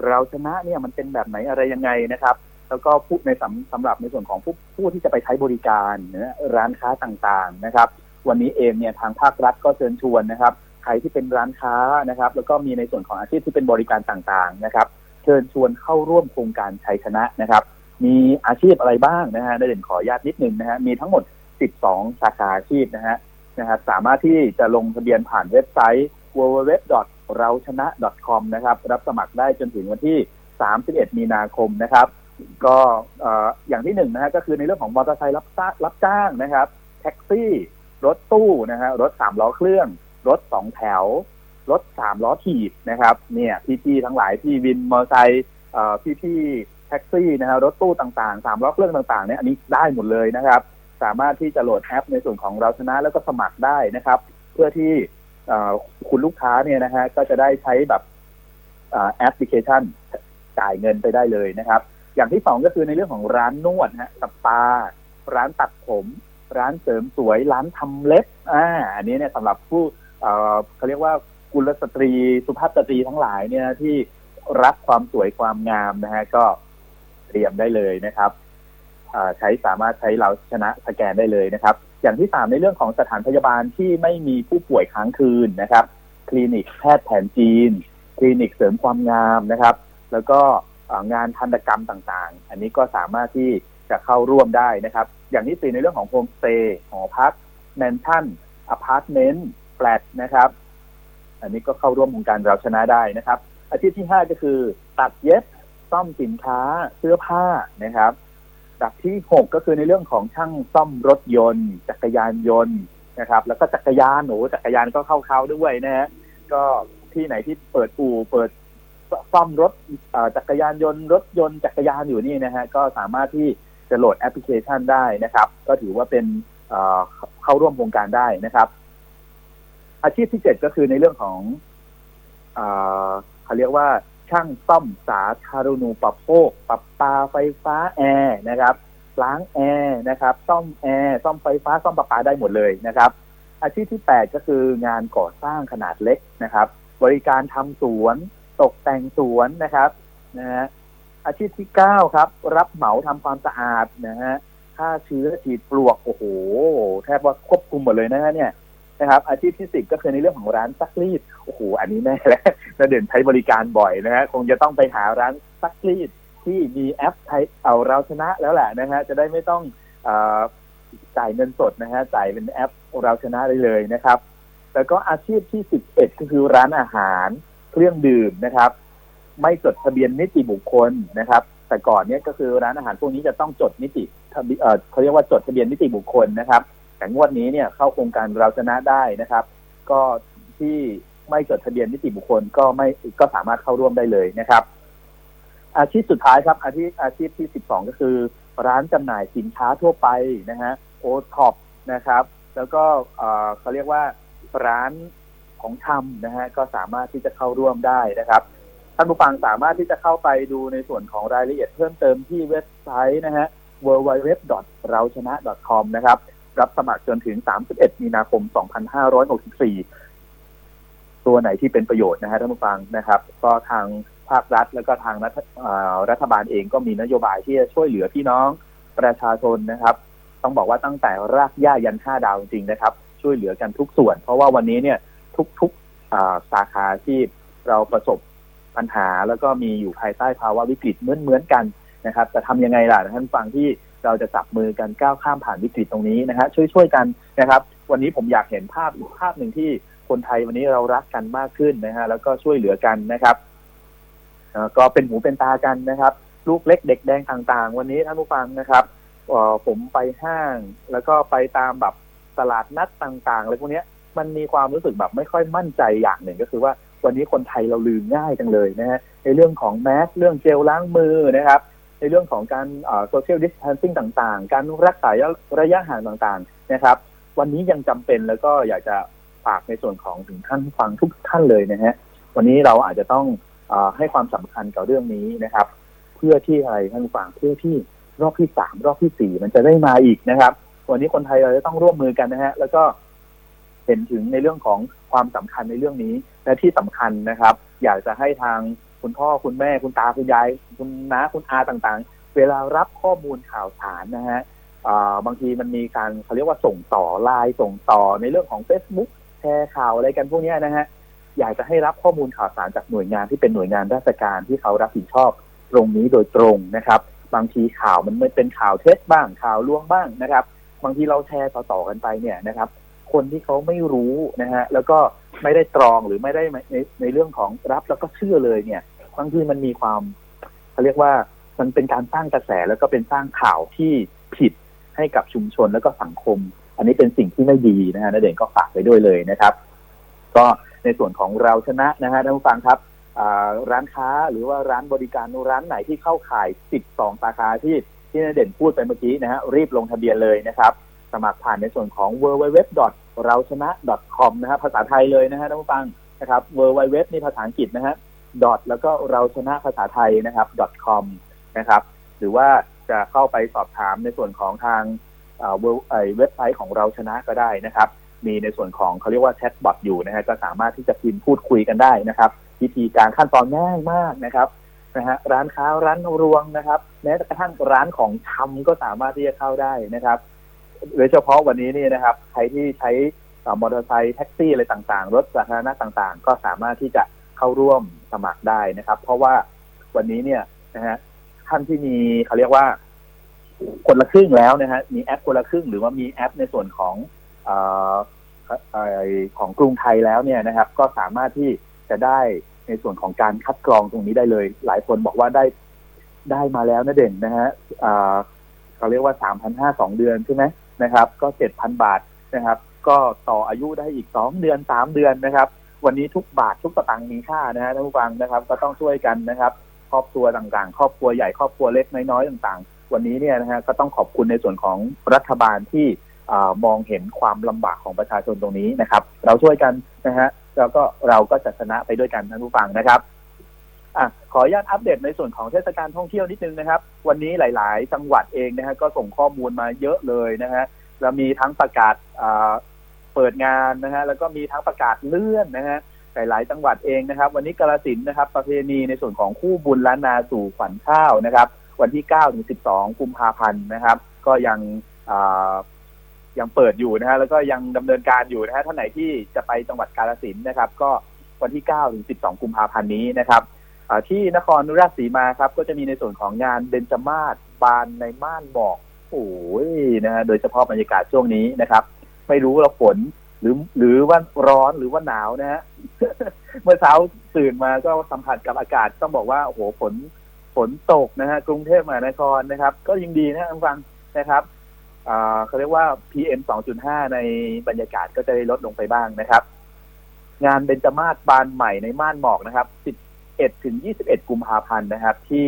เราชนะเนี่ยมันเป็นแบบไหนอะไรยังไงนะครับ แล้วก็พูดในสำสำหรับในส่วนของผู้ผู้ที่จะไปใช้บริการนะร้านค้าต่างๆนะครับ วันนี้เองเนี่ยทางภาครัฐก็เชิญชวนนะครับ ใครที่เป็นร้านค้านะครับ แล้วก็มีในส่วนของอาชีพที่เป็นบริการต่างๆนะครับ เชิญชวนเข้าร่วมโครงการชัยชนะนะครับ มีอาชีพอะไรบ้างนะฮะได้เด่นขออนุญาตนิดนึงนะฮะมีทั้งหมด 12 สาขาอาชีพนะฮะนะครับสามารถที่จะลงทะเบียนผ่านเว็บไซต์ www. เราชนะ .com นะครับ รับสมัครได้จนถึงวันที่ 31 มีนาคมนะครับ ก็อย่างที่หนึ่งนะฮะก็คือในเรื่องของมอเตอร์ไซค์รับรับจ้างนะครับ แท็กซี่ รถตู้นะฮะรถสามล้อเครื่อง รถสองแถว รถสามล้อถีบนะครับเนี่ยพี่ๆทั้งหลายที่วินมอเตอร์ไซค์พี่ๆแท็กซี่นะฮะรถตู้ต่างๆสามล้อเครื่องต่างๆเนี่ยอันนี้ได้หมดเลยนะครับ สามารถที่จะโหลดแอปในส่วนของเราชนะแล้วก็สมัครได้นะครับ เพื่อที่ คุณลูกค้าเนี่ยนะฮะก็จะได้ใช้แบบแอปพลิเคชันจ่ายเงินไปได้เลยนะครับ อย่างที่สองก็คือในเรื่องของร้านนวดฮะสปา ร้านตัดผม ร้านเสริมสวย ร้านทำเล็บอ่าอันนี้เนี่ยสำหรับผู้เขาเรียกว่ากุลสตรีสุภาพสตรีทั้งหลายเนี่ยที่รักความสวยความงามนะฮะก็เตรียมได้เลยนะครับใช้สามารถใช้เราชนะสแกนได้เลยนะครับ อย่างที่สามในเรื่องของสถานพยาบาลที่ไม่มีผู้ป่วยค้างคืนนะครับ คลินิกแพทย์แผนจีน คลินิกเสริมความงามนะครับ แล้วก็งานทันตกรรมต่างๆ อันนี้ก็สามารถที่จะเข้าร่วมได้นะครับ อย่างที่สี่ในเรื่องของโฮมสเตย์หอพักแมนชั่นอพาร์ตเมนต์แฟลตนะครับ อันนี้ก็เข้าร่วมโครงการเราชนะได้นะครับ อาชีพที่ห้าก็คือ ตัดเย็บซ่อมสินค้าเสื้อผ้านะครับ ดับที่หกก็คือในเรื่องของช่างซ่อมรถยนต์ จักรยานยนต์นะครับ แล้วก็จักรยานหนูจักรยานก็เข้าเขาด้วยนะฮะก็ที่ไหนที่เปิดอู่เปิดซ่อมรถจักรยานยนต์รถยนต์จักรยานอยู่นี่นะฮะก็สามารถที่จะโหลดแอปพลิเคชันได้นะครับ ก็ถือว่าเป็นเข้าร่วมโครงการได้นะครับ อาชีพที่เจ็ดก็คือในเรื่องของเขาเรียกว่า ช่างซ่อมสาธารณูปโภคประปาไฟฟ้าแอร์นะครับล้างแอร์นะครับซ่อมแอร์ซ่อมไฟฟ้าซ่อมประปาได้หมดเลยนะครับ อาชีพที่แปดก็คืองานก่อสร้างขนาดเล็กนะครับ บริการทำสวนตกแต่งสวนนะครับนะฮะอาชีพที่เก้าครับ รับเหมาทำความสะอาดนะฮะฆ่าเชื้อฉีดปลวกโอ้โหแทบว่าครอบคลุมหมดเลยนะฮะเนี่ย นะครับอาชีพที่สิบก็คือในเรื่องของร้านซักรีดโอ้โหอันนี้แน่แล้วนะเด่นใช้บริการบ่อยนะฮะคงจะต้องไปหาร้านซักรีดที่มีแอปไทยเอาเราชนะแล้วแหละนะฮะจะได้ไม่ต้องอจ่ายเงินสดนะฮะจ่ายเป็นแอปเราชนะได้เลยนะครับ แล้วก็อาชีพที่สิบเอ็ดก็คือร้านอาหารเครื่องดื่มนะครับ ไม่จดทะเบียนนิติบุคคลนะครับ แต่ก่อนเนี้ยก็คือร้านอาหารพวกนี้จะต้องจดนิติเขาเรียกว่าจดทะเบียนนิติบุคคลนะครับ แต่งวดนี้เนี่ยเข้าโครงการเราชนะได้นะครับ ก็ที่ไม่จดทะเบียนนิติบุคคลก็ไม่ก็สามารถเข้าร่วมได้เลยนะครับ อาชีพสุดท้ายครับ อาชีพอาชีพที่สิบสองก็คือ ร้านจำหน่ายสินค้าทั่วไปนะฮะโอท็อปนะครับ แล้วก็เขาเรียกว่าร้านของชำนะฮะก็สามารถที่จะเข้าร่วมได้นะครับท่านผู้ฟังสามารถที่จะเข้าไปดูในส่วนของรายละเอียดเพิ่มเติมที่เว็บไซต์นะฮะ w w w เราชนะ .com นะครับ รับสมัครจนถึง 31 มีนาคม 2564 ตัวไหนที่เป็นประโยชน์นะฮะท่านผู้ฟังนะครับ ก็ทางภาครัฐ แล้วก็ทางรัฐรัฐบาลเองก็มีนโยบายที่จะช่วยเหลือพี่น้องประชาชนนะครับ ต้องบอกว่าตั้งแต่รากหญ้ายันห้าดาวจริงๆนะครับ ช่วยเหลือกันทุกส่วน เพราะว่าวันนี้เนี่ยทุกๆสาขาที่เราประสบปัญหาแล้วก็มีอยู่ภายใต้ภาวะวิกฤตเหมือนๆกันนะครับ จะทำยังไงล่ะท่านฟังที่ เราจะจับมือกันก้าวข้ามผ่านวิกฤตตรงนี้นะฮะช่วยๆกันนะครับ วันนี้ผมอยากเห็นภาพอีกภาพหนึ่งที่คนไทยวันนี้เรารักกันมากขึ้นนะฮะแล้วก็ช่วยเหลือกันนะครับก็เป็นหูเป็นตากันนะครับ ลูกเล็กเด็กแดงต่างๆ วันนี้ท่านผู้ฟังนะครับผมไปห้างแล้วก็ไปตามแบบตลาดนัดต่างๆอะไรพวกนี้มันมีความรู้สึกแบบไม่ค่อยมั่นใจอย่างหนึ่งก็คือว่าวันนี้คนไทยเราลืมง่ายจังเลยนะฮะในเรื่องของแมสเรื่องเจลล้างมือนะครับ ในเรื่องของการโซเชียลดิสทันซิ่งต่างๆ การรักษาระยะห่างต่างๆนะครับ วันนี้ยังจำเป็นแล้วก็อยากจะฝากในส่วนของถึงท่านฟังทุกท่านเลยนะฮะวันนี้เราอาจจะต้องอให้ความสำคัญกับเรื่องนี้นะครับ เพื่อที่อะไรท่านฟังเพื่อที่รอบที่สามรอบที่สี่มันจะได้มาอีกนะครับ วันนี้คนไทยเราจะต้องร่วมมือกันนะฮะแล้วก็เห็นถึงในเรื่องของความสำคัญในเรื่องนี้และที่สำคัญนะครับ อยากจะให้ทางคุณพ่อคุณแม่คุณตาคุณยาย คุณน้าคุณอาต่างๆ เวลารับข้อมูลข่าวสารนะฮะบางทีมันมีการเขาเรียกว่าส่งต่อไลน์ส่งต่อในเรื่องของ Facebook แชร์ข่าวอะไรกันพวกนี้นะฮะอยากจะให้รับข้อมูลข่าวสารจากหน่วยงานที่เป็นหน่วยงานราชการที่เขารับผิดชอบตรงนี้โดยตรงนะครับ บางทีข่าวมันไม่เป็นข่าวเท็จบ้างข่าวลวงบ้างนะครับ บางทีเราแชร์ต่อๆกันไปเนี่ยนะครับ คนที่เขาไม่รู้นะฮะแล้วก็ไม่ได้ตรองหรือไม่ได้ในในเรื่องของรับแล้วก็เชื่อเลยเนี่ยบางทีมันมีความ เขาเรียกว่ามันเป็นการสร้างกระแสแล้วก็เป็นสร้างข่าวที่ผิดให้กับชุมชนแล้วก็สังคม อันนี้เป็นสิ่งที่ไม่ดีนะฮะนเด่นก็ฝากไปด้วยเลยนะครับ ก็ในส่วนของเราชนะนะฮะท่านผู้ฟังครับร้านค้าหรือว่าร้านบริการร้านไหนที่เข้าข่าย 12 สาขาที่ที่นเด่นพูดไปเมื่อกี้นะฮะรีบลงทะเบียนเลยนะครับ สมัครผ่านในส่วนของ w w w เราชนะ .com นะฮะภาษาไทยเลยนะฮะท่านผู้ฟังนะครับ w w w นี่ภาษาอังกฤษนะฮะ ดอทแล้วก็เราชนะภาษาไทยนะครับ .com นะครับ หรือว่าจะเข้าไปสอบถามในส่วนของทางเว็บไซต์ของเราชนะก็ได้นะครับ มีในส่วนของเขาเรียกว่าแชทบอทอยู่นะฮะก็สามารถที่จะพิมพ์พูดคุยกันได้นะครับ วิธีการขั้นตอนง่ายมากนะครับนะฮะร้านค้าร้านรวงนะครับแม้กระทั่งร้านของชำก็สามารถที่จะเข้าได้นะครับโดยเฉพาะวันนี้นี่นะครับ ใครที่ใช้มอเตอร์ไซค์แท็กซี่อะไรต่างๆ รถสาธารณะต่างๆ ก็สามารถที่จะ เข้าร่วมสมัครได้นะครับ เพราะว่าวันนี้เนี่ยนะฮะท่านที่มีเขาเรียกว่า คนละครึ่งแล้วนะฮะมีแอปคนละครึ่ง หรือว่ามีแอปในส่วนของอของกรุงไทยแล้วเนี่ยนะครับ ก็สามารถที่จะได้ในส่วนของการคัดกรองตรงนี้ได้เลย หลายคนบอกว่าได้ได้มาแล้วนะเด่นนะฮะเขาเรียกว่าสามพันห้าสองเดือนใช่ไหมนะครับ ก็เจ็ดพันบาทนะครับ ก็ต่ออายุได้อีกสองเดือนสามเดือนนะครับ วันนี้ทุกบาททุกสตางค์มีค่านะฮะท่านผู้ฟังนะครับ ก็ต้องช่วยกันนะครับ ครอบครัวต่างๆ ครอบครัวใหญ่ครอบครัวเล็กน้อยๆต่าง ๆ วันนี้เนี่ยนะฮะก็ต้องขอบคุณในส่วนของรัฐบาลที่มองเห็นความลำบากของประชาชนตรงนี้นะครับ เราช่วยกันนะฮะแล้วก็เราก็จะชนะไปด้วยกันท่านผู้ฟังนะครับอะขออนุญาตอัปเดตในส่วนของเทศกาลท่องเที่ยวนิดนึงนะครับ วันนี้หลาย ๆ จังหวัดเองนะฮะก็ส่งข้อมูลมาเยอะเลยนะฮะเรามีทั้งประกาศ เปิดงานนะฮะแล้วก็มีทั้งประกาศเลื่อนนะฮะหลายๆจังหวัดเองนะครับ วันนี้กาลสินนะครับ ประเพณีในส่วนของคู่บุญล้านนาสู่ขวัญข้าวนะครับ วันที่9ถึง12 กุมภาพันธ์นะครับ ก็ยังยังเปิดอยู่นะฮะแล้วก็ยังดำเนินการอยู่นะฮะท่านไหนที่จะไปจังหวัดกาฬสินนะครับ ก็วันที่9ถึง12 กุมภาพันธ์นี้นะครับที่นครราชสีมาครับ ก็จะมีในส่วนของงานเบญจมาศบานในม่านหมอกโอ้ยนะฮะโดยเฉพาะบรรยากาศช่วงนี้นะครับ ไม่รู้เราฝนหรือหรือว่าร้อนหรือว่าหนาวนะฮะเมื่อเช้าตื่นมาก็สัมผัสกับอากาศต้องบอกว่าโอ้โหฝนฝนตกนะฮะกรุงเทพมหานครนะครับ ก็ยังดีนะท่านฟังนะครับเขาเรียกว่า PM 2.5 ในบรรยากาศก็จะได้ลดลงไปบ้างนะครับ งานเบญจมาศบานใหม่ในม่านหมอกนะครับ 11 ถึง 21 กุมภาพันธ์นะครับ ที่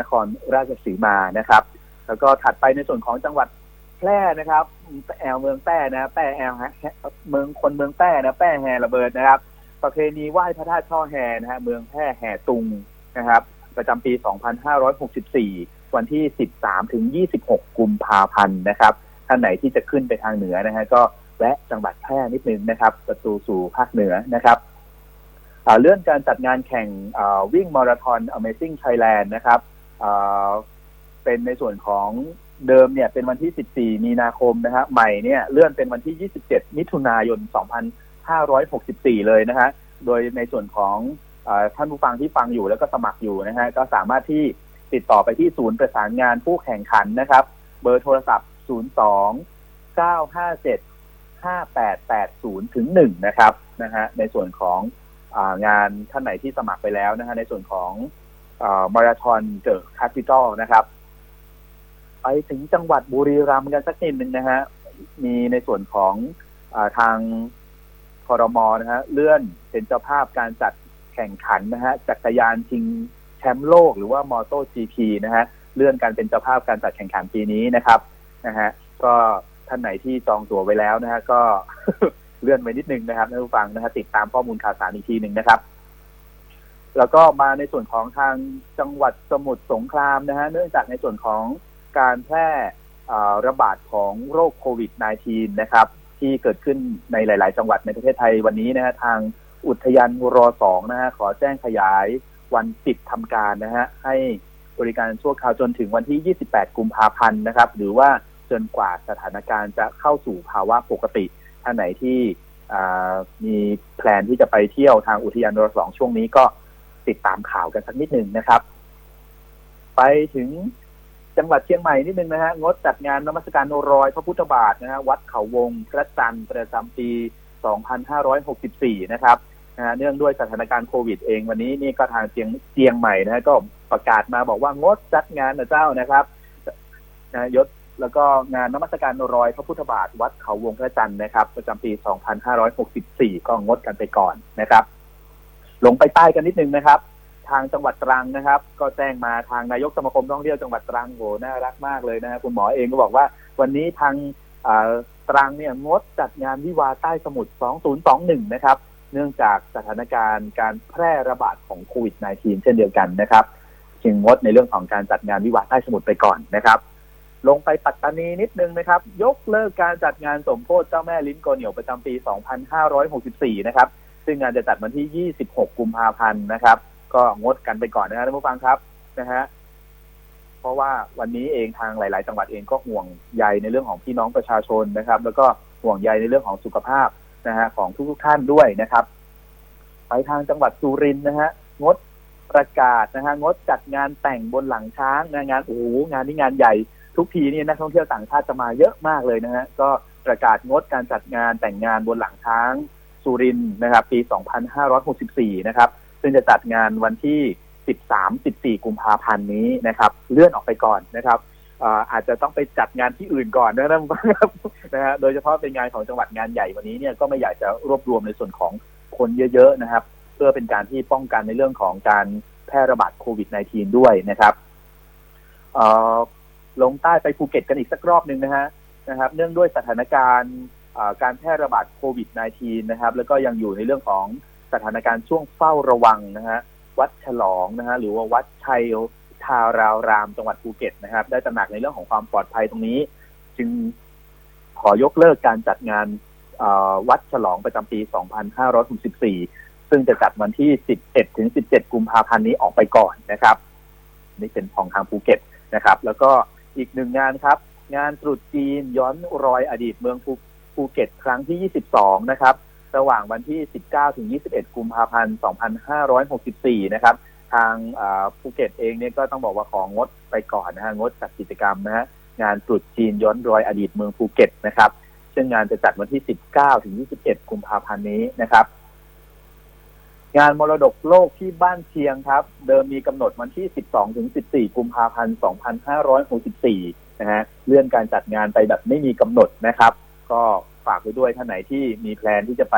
นครราชสีมานะครับ แล้วก็ถัดไปในส่วนของจังหวัดแพร่นะครับ แอลเมืองแป้นะแป้แอลฮะเมืองคนเมืองแป้นะแป้แห่ระเบิดนะครับ ประเพณีไหว้พระธาตุช่อแห่นะฮะเมืองแพร่แห่ตุงนะครับ ประจำปี 2564 วันที่ 13 ถึง 26 กุมภาพันธ์นะครับท่านไหนที่จะขึ้นไปทางเหนือนะฮะก็แวะจังหวัดแพร่นิดนึงนะครับ ประตูสู่ภาคเหนือนะครับเลื่อนการจัดงานแข่งวิ่งมาราธอน Amazing Thailand นะครับเป็นในส่วนของ เดิมเนี่ยเป็นวันที่ 14 มีนาคมนะฮะใหม่เนี่ยเลื่อนเป็นวันที่ 27 มิถุนายน 2564 เลยนะฮะโดยในส่วนของท่านผู้ฟังที่ฟังอยู่แล้วก็สมัครอยู่นะฮะก็สามารถที่ติดต่อไปที่ศูนย์ประสานงานผู้แข่งขันนะครับ เบอร์โทรศัพท์ 02 957 5880ถึง1นะครับนะฮะในส่วนขององานท่านไหนที่สมัครไปแล้วนะฮะในส่วนของมาราธอนเดอคาปิตอลนะครับ ไปถึงจังหวัดบุรีรัมย์กันสักนิดหนึ่งนะฮะ มีในส่วนของอทางคอรมอนะฮะเลื่อนเป็นเจ้าภาพการจัดแข่งขันนะฮะจักรยานชิงแชมป์โลกหรือว่ามอเตอร์จีพีนะฮะเลื่อนการเป็นเจ้าภาพการจัดแข่งขันปีนี้นะครับนะฮะก็ท่านไหนที่จองตั๋วไว้แล้วนะฮะก็เลื่อนไปนิดนึงนะครับท่านผู้ฟังนะฮะติดตามข้อมูลข่าวสารอีกทีหนึ่งนะครับ แล้วก็มาในส่วนของทางจังหวัดสมุทรสงครามนะฮะเนื่องจากในส่วนของ การแพร่ระบาดของโรคโควิด -19 นะครับ ที่เกิดขึ้นในหลาย ๆ จังหวัดในประเทศไทยวันนี้นะฮะทางอุทยานรอสองนะฮะขอแจ้งขยายวันปิดทำการนะฮะให้บริการชั่วคราวจนถึงวันที่ 28 กุมภาพันธ์นะครับ หรือว่าจนกว่าสถานการณ์จะเข้าสู่ภาวะปกติท่านไหนที่มีแผนที่จะไปเที่ยวทางอุทยานรสองช่วงนี้ก็ติดตามข่าวกันสักนิดหนึ่งนะครับ ไปถึง จังหวัดเชียงใหม่นิดนึงนะฮะงดจัดงานนมัสการโอรอยพระพุทธบาทนะฮะวัดเขาวงพระจันทร์ประจำปี 2564 นะครับนะเนื่องด้วยสถานการณ์โควิดเองวันนี้นี่ก็ทางเชียงเชียงใหม่นะก็ประกาศมาบอกว่างดจัดงานนะเจ้านะครับนะยศแล้วก็งานนมัสการรอยพระพุทธบาทวัดเขาวงพระจันทร์นะครับประจำปี 2564 ก็งดกันไปก่อนนะครับ ลงไปใต้กันนิดนึงนะครับ ทางจังหวัดตรังนะครับ ก็แจ้งมาทางนายกสมาคมท่องเที่ยวจังหวัดตรังโหน่ารักมากเลยนะคุณหมอเองก็บอกว่า วันนี้ทางตรังเนี่ยงดจัดงานวิวาใต้สมุทร 2021 นะครับ เนื่องจากสถานการณ์การแพร่ระบาดของโควิด -19 เช่นเดียวกันนะครับจึงงดในเรื่องของการจัดงานวิวาใต้สมุทรไปก่อนนะครับ ลงไปปัตตานีนิดนึงนะครับ ยกเลิกการจัดงานสมโพธิเจ้าแม่ลิ้นโกเหนียวประจำปี 2564 นะครับ ซึ่งงานจะจัดวันที่ 26 กุมภาพันธ์นะครับ ก็งดกันไปก่อนนะครับท่านผู้ฟังครับนะฮะเพราะว่าวันนี้เองทางหลาย ๆ จังหวัดเองก็ห่วงใยในเรื่องของพี่น้องประชาชนนะครับ แล้วก็ห่วงใยในเรื่องของสุขภาพนะฮะของทุก ๆ ท่านด้วยนะครับ ไปทางจังหวัดสุรินทร์นะฮะงดประกาศนะฮะงดจัดงานแต่งบนหลังช้างนะงานโอ้โหงานนี้งานใหญ่ทุกทีนี่นักท่องเที่ยวต่างชาติจะมาเยอะมากเลยนะฮะก็ประกาศงดการจัดงานแต่งงานบนหลังช้างสุรินนะครับ ปี 2564 นะครับ ซึ่งจะจัดงานวันที่ 13 14 กุมภาพันธ์นี้นะครับ เลื่อนออกไปก่อนนะครับอาจจะต้องไปจัดงานที่อื่นก่อนนะครับนะฮะโดยเฉพาะเป็นงานของจังหวัดงานใหญ่วันนี้เนี่ยก็ไม่อยากจะรวบรวมในส่วนของคนเยอะ ๆ นะครับ เพื่อเป็นการที่ป้องกันในเรื่องของการแพร่ระบาดโควิด -19 ด้วยนะครับลงใต้ไปภูเก็ตกันอีกสักรอบหนึ่งนะฮะนะครับ เนื่องด้วยสถานการณ์การแพร่ระบาดโควิด -19 นะครับ แล้วก็ยังอยู่ในเรื่องของ สถานการณ์ช่วงเฝ้าระวังนะฮะวัดฉลองนะฮะหรือว่าวัดชัยทาราวรามจังหวัดภูเก็ตนะครับ ได้ตระหนักในเรื่องของความปลอดภัยตรงนี้ จึงขอยกเลิกการจัดงานวัดฉลองประจำปี 2564 ซึ่งจะจัดวันที่ 11 ถึง 17 กุมภาพันธ์นี้ออกไปก่อนนะครับ นี่เป็นของทางภูเก็ตนะครับ แล้วก็อีกหนึ่งงานครับ งานตรุษจีนย้อนรอยอดีตเมืองภูเก็ตครั้งที่ 22 นะครับ ระหว่างวันที่ 19 ถึง 21 กุมภาพันธ์ 2564 นะครับ ทางภูเก็ตเองเนี่ยก็ต้องบอกว่าของดไปก่อนนะฮะ งดจัดกิจกรรมนะฮะ งานตรุษจีนย้อนรอยอดีตเมืองภูเก็ตนะครับ ซึ่งงานจะจัดวันที่ 19 ถึง 21 กุมภาพันธ์นี้นะครับ งานมรดกโลกที่บ้านเชียงครับ เดิมมีกำหนดวันที่ 12 ถึง 14 กุมภาพันธ์ 2564 นะฮะ เลื่อนการจัดงานไปแบบไม่มีกำหนดนะครับ ก็ ฝากไปด้วยท่านไหนที่มีแพลนที่จะไป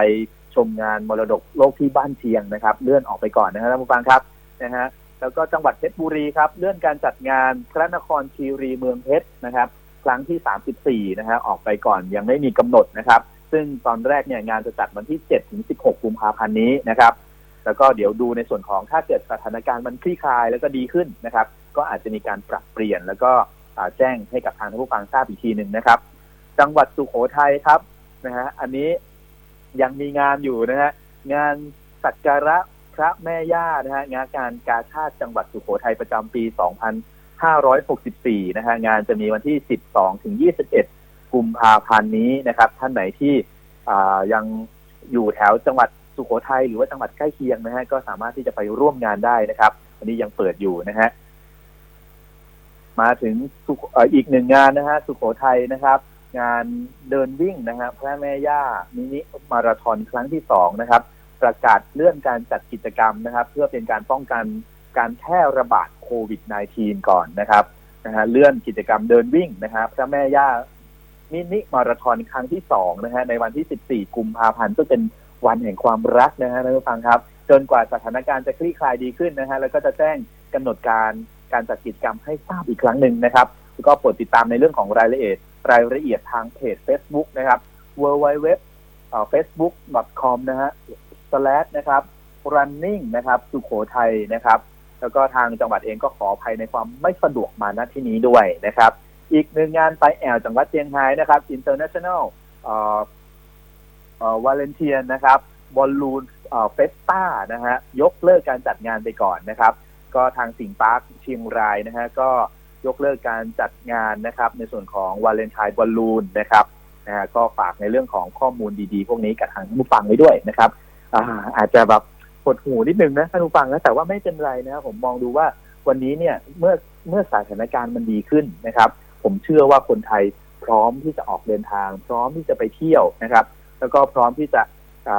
ชมงานมรดกโลกที่บ้านเชียงนะครับ เลื่อนออกไปก่อนนะครับท่านผู้ฟังครับนะฮะแล้วก็จังหวัดเพชรบุรีครับ เลื่อนการจัดงานพระนครคีรีเมืองเพชรนะครับ ครั้งที่ 34 นะฮะออกไปก่อนยังไม่มีกำหนดนะครับ ซึ่งตอนแรกเนี่ยงานจะจัดวันที่ 7 ถึง 16 กุมภาพันธ์นี้นะครับ แล้วก็เดี๋ยวดูในส่วนของถ้าเกิดสถานการณ์มันคลี่คลายแล้วก็ดีขึ้นนะครับ ก็อาจจะมีการปรับเปลี่ยนแล้วก็แจ้งให้กับทางท่านผู้ฟังทราบอีกทีหนึ่งนะครับ จังหวัดสุโขทัยครับ นะฮะอันนี้ยังมีงานอยู่นะฮะงานสักการะพระแม่ย่านะฮะงานการกาชาติจังหวัดสุโขทัยประจำปี 2564 นะฮะงานจะมีวันที่ 12 ถึง 21 กุมภาพันธ์นี้นะครับ ท่านไหนที่ยังอยู่แถวจังหวัดสุโขทัยหรือว่าจังหวัดใกล้เคียงนะฮะก็สามารถที่จะไปร่วมงานได้นะครับอันนี้ยังเปิดอยู่นะฮะมาถึงอีกหนึ่งงานนะฮะสุโขทัยนะครับ งานเดินวิ่งนะฮะพระแม่ย่ามินิมาราธอนครั้งที่สองนะครับ ประกาศเลื่อนการจัดกิจกรรมนะครับ เพื่อเป็นการป้องกันการแพร่ระบาดโควิด -19 ก่อนนะครับนะฮะเลื่อนกิจกรรมเดินวิ่งนะครับพระแม่ย่ามินิมาราธอนครั้งที่สองนะฮะในวันที่ 14 กุมภาพันธ์ก็เป็นวันแห่งความรักนะฮะท่านผู้ฟังครับ จนกว่าสถานการณ์จะคลี่คลายดีขึ้นนะฮะแล้วก็จะแจ้งกำหนดการการจัดกิจกรรมให้ทราบอีกครั้งหนึ่งนะครับ ก็โปรดติดตามในเรื่องของรายละเอียดรายละเอียดทางเพจ Facebook นะครับ w w w facebook com นะฮะ slash นะครับ running นะครับสุโขทัยนะครับ แล้วก็ทางจังหวัดเองก็ขออภัยในความไม่สะดวกมาณที่นี้ด้วยนะครับ อีกหนึ่งงานไปแอ่วจังหวัดเชียงรายนะครับ international เอ่อเอ่อวาเลนเทียนนะครับบอลลูนเอ่อ fiesta นะฮะยกเลิกการจัดงานไปก่อนนะครับ ก็ทางสิงห์ปาร์คเชียงรายนะฮะก็ ยกเลิกการจัดงานนะครับ ในส่วนของวาเลนไทน์บอลลูนนะครับนะฮะก็ฝากในเรื่องของข้อมูลดีๆ พวกนี้กับทางผู้ฟังไว้ด้วยนะครับอาจจะแบบปวดหูนิดนึงนะท่านผู้ฟังนะแต่ว่าไม่เป็นไรนะครับผมมองดูว่าวันนี้เนี่ยเมื่อเมื่อสถานการณ์มันดีขึ้นนะครับ ผมเชื่อว่าคนไทยพร้อมที่จะออกเดินทาง พร้อมที่จะไปเที่ยวนะครับ แล้วก็พร้อมที่จะ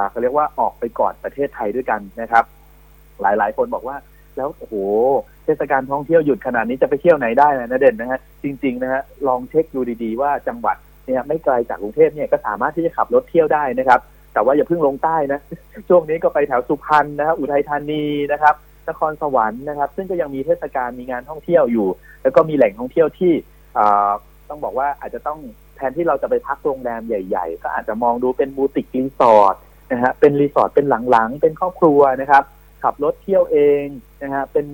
เขาเรียกว่าออกไปกอดประเทศไทยด้วยกันนะครับ หลายๆ คนบอกว่าแล้วโอ้โห เทศกาลท่องเที่ยวหยุดขนาดนี้จะไปเที่ยวไหนได้นะเด่นนะฮะจริงๆนะฮะลองเช็คดูดีๆ ว่าจังหวัดเนี่ยไม่ไกลจากกรุงเทพเนี่ยก็สามารถที่จะขับรถเที่ยวได้นะครับ แต่ว่าอย่าเพิ่งลงใต้นะ ช่วงนี้ก็ไปแถวสุพรรณนะครับอุทัยธานีนะครับนครสวรรค์นะครับ ซึ่งก็ยังมีเทศกาลมีงานท่องเที่ยวอยู่ แล้วก็มีแหล่งท่องเที่ยวที่ต้องบอกว่าอาจจะต้องแทนที่เราจะไปพักโรงแรมใหญ่ ๆ ก็อาจจะมองดูเป็นบูติกรีสอร์ทนะฮะเป็นรีสอร์ทเป็นหลังๆ เป็นครอบครัวนะครับ ขับรถเที่ยวเองนะฮะเป็น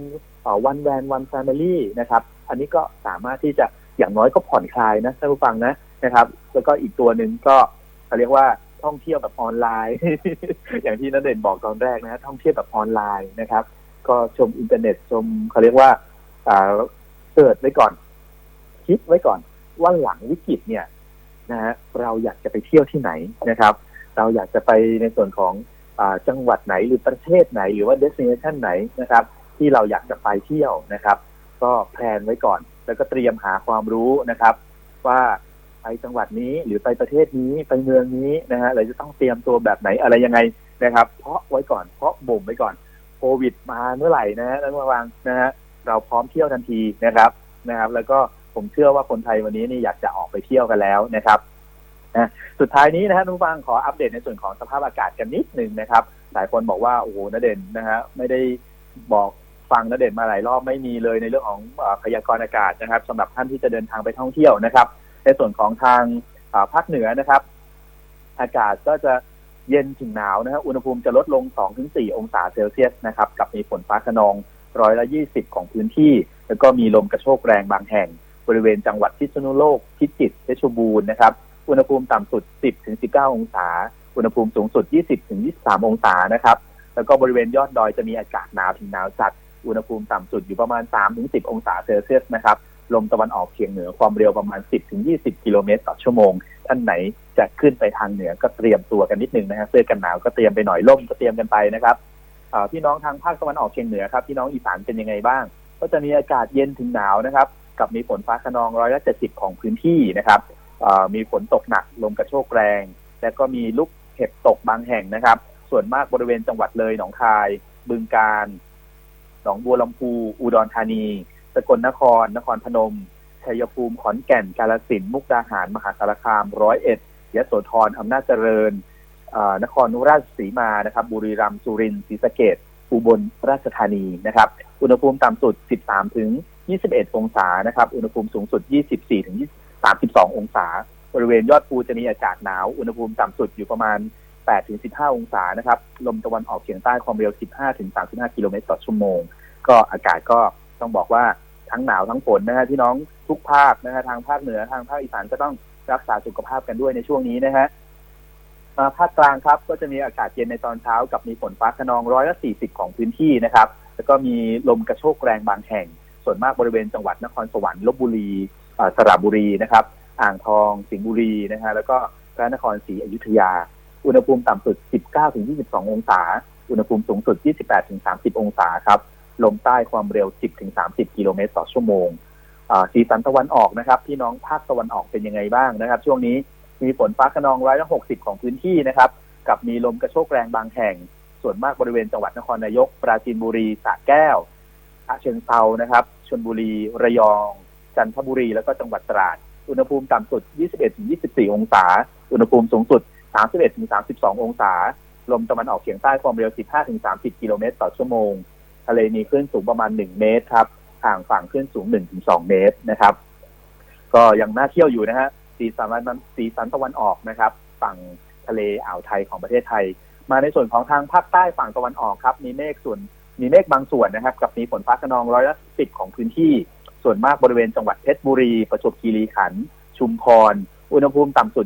one van one family นะครับ อันนี้ก็สามารถที่จะอย่างน้อยก็ผ่อนคลายนะท่านผู้ฟังนะนะครับ แล้วก็อีกตัวหนึ่งก็เขาเรียกว่าท่องเที่ยวแบบออนไลน์ อย่างที่นันเด่นบอกตอนแรกนะท่องเที่ยวแบบออนไลน์นะครับ ก็ชมอินเทอร์เน็ตชมเขาเรียกว่าเกิดไว้ก่อน คิดไว้ก่อนว่าหลังวิกฤตเนี่ยนะฮะเราอยากจะไปเที่ยวที่ไหนนะครับ เราอยากจะไปในส่วนของอจังหวัดไหนหรือประเทศไหน หรือว่าเดสติเนชันไหนนะครับ ที่เราอยากจะไปเที่ยวนะครับ ก็แพลนไว้ก่อน แล้วก็เตรียมหาความรู้นะครับ ว่าไปจังหวัดนี้หรือไปประเทศนี้ไปเมืองนี้นะฮะเราจะต้องเตรียมตัวแบบไหนอะไรยังไงนะครับ เพราะไว้ก่อนเพราะบ่มไว้ก่อนโควิดมาเมื่อไหร่นะฮะแล้วระวังนะฮะเราพร้อมเที่ยวทันทีนะครับนะครับ แล้วก็ผมเชื่อว่าคนไทยวันนี้นี่อยากจะออกไปเที่ยวกันแล้วนะครับนะสุดท้ายนี้นะฮะทุกฟังขออัปเดตในส่วนของสภาพอากาศกันนิดหนึ่งนะครับ หลายคนบอกว่าโอ้โหนเด่นนะฮะไม่ได้บอก ฟังนเด่นมาหลายรอบไม่มีเลยในเรื่องของพยากรณ์อากาศนะครับสำหรับท่านที่จะเดินทางไปท่องเที่ยวนะครับ ในส่วนของทางภาคเหนือนะครับ อากาศก็จะเย็นถึงหนาวนะครับอุณหภูมิจะลดลง 2-4 องศาเซลเซียสนะครับ กับมีฝนฟ้าขนองร้อยละ20ของพื้นที่ แล้วก็มีลมกระโชกแรงบางแห่ง บริเวณจังหวัดพิษณุโลก พิจิตรเพชรบูรณ์นะครับ อุณหภูมิต่ำสุด 10-19 องศา อุณหภูมิสูงสุด 20-23 องศานะครับ แล้วก็บริเวณยอดดอยจะมีอากาศหนาวถึงหนาวจัด อุณหภูมิต่ำสุดอยู่ประมาณ 3-10 องศาเซลเซียสนะครับลมตะวันออกเฉียงเหนือความเร็วประมาณ 10-20 กิโลเมตรต่อชั่วโมง ท่านไหนจะขึ้นไปทางเหนือก็เตรียมตัวกันนิดนึงนะครับเสื้อกันหนาวก็เตรียมไปหน่อยล่มก็เตรียมกันไปนะครับพี่น้องทางภาคตะวันออกเฉียงเหนือครับพี่น้องอีสานเป็นยังไงบ้าง ก็จะมีอากาศเย็นถึงหนาวนะครับ กับมีฝนฟ้าขนองร้อยละเจ็ดสิบของพื้นที่นะครับมีฝนตกหนักลมกระโชกแรง และก็มีลูกเห็บตกบางแห่งนะครับ ส่วนมากบริเวณจังหวัดเลยหนองคาย บึงกาฬ หนองบัวลำพู อุดรธานี สกลนคร นครพนม ชัยภูมิ ขอนแก่น กาฬสินธุ์ มุกดาหาร มหาสารคาม ร้อยเอ็ดยะโสธร อำนาจเจริญ นครราชสีมา นะครับ บุรีรัมย์ สุรินทร์ ศรีสะเกดอุบลราชธานีนะครับ อุณหภูมิต่ำสุด 13 ถึง 21 องศา นะครับ อุณหภูมิสูงสุด 24 ถึง 32 องศา บริเวณยอดภูจะมีอากาศหนาว อุณหภูมิต่ำสุดอยู่ประมาณ 8ถึง15 องศานะครับ ลมตะวันออกเฉียงใต้ความเร็ว 15ถึง35 กิโลเมตรต่อชั่วโมง ก็อากาศก็ต้องบอกว่าทั้งหนาวทั้งฝนนะฮะที่น้องทุกภาคนะฮะทางภาคเหนือทางภาคอีสานก็ต้องรักษาสุขภาพกันด้วยในช่วงนี้นะฮะภาคกลางครับก็จะมีอากาศเย็นในตอนเช้ากับมีฝนฟ้าขนองร้อยละสี่สิบของพื้นที่นะครับ แล้วก็มีลมกระโชกแรงบางแห่ง ส่วนมากบริเวณจังหวัดนครสวรรค์ลบบุรีสระบุรีนะครับ อ่างทองสิงห์บุรีนะฮะแล้วก็พระนครศรีอยุธยา อุณหภูมิต่ำสุด 19ถึง22 องศา อุณหภูมิสูงสุด 28ถึง30 องศาครับ ลมใต้ความเร็ว 10ถึง30 กิโลเมตรต่อชั่วโมงสีสันตะวันออกนะครับ พี่น้องภาคตะวันออกเป็นยังไงบ้างนะครับ ช่วงนี้มีฝนฟ้าขนองร้อยละหกสิบของพื้นที่นะครับ กับมีลมกระโชกแรงบางแห่ง ส่วนมากบริเวณจังหวัดนครนายก ปราจีนบุรีสระแก้วฉะเชิงเซานะครับชลบุรี ระยอง จันทบุรี แล้วก็จังหวัดตราด อุณหภูมิต่ำสุด 21-24 องศา อุณหภูมิสูงสุด 31-32 องศา ลมตะวันออกเฉียงใต้ความเร็ว 15-30 กิโลเมตรต่อชั่วโมง ทะเลมีคลื่นสูงประมาณ 1 เมตรครับห่างฝั่งคลื่นสูง 1-2 เมตรนะครับ ก็ยังน่าเที่ยวอยู่นะฮะสีสันมันสีสันตะวันออกนะครับ ฝั่งทะเลอ่าวไทยของประเทศไทย มาในส่วนของทางภาคใต้ฝั่งตะวันออกครับ มีเมฆส่วนมีเมฆบางส่วนนะครับ กับมีฝนฟ้าขนองร้อยละสิบของพื้นที่ ส่วนมากบริเวณจังหวัดเพชรบุรี ประจวบคีรีขันธ์ชุมพรอุณหภูมิต่ำสุด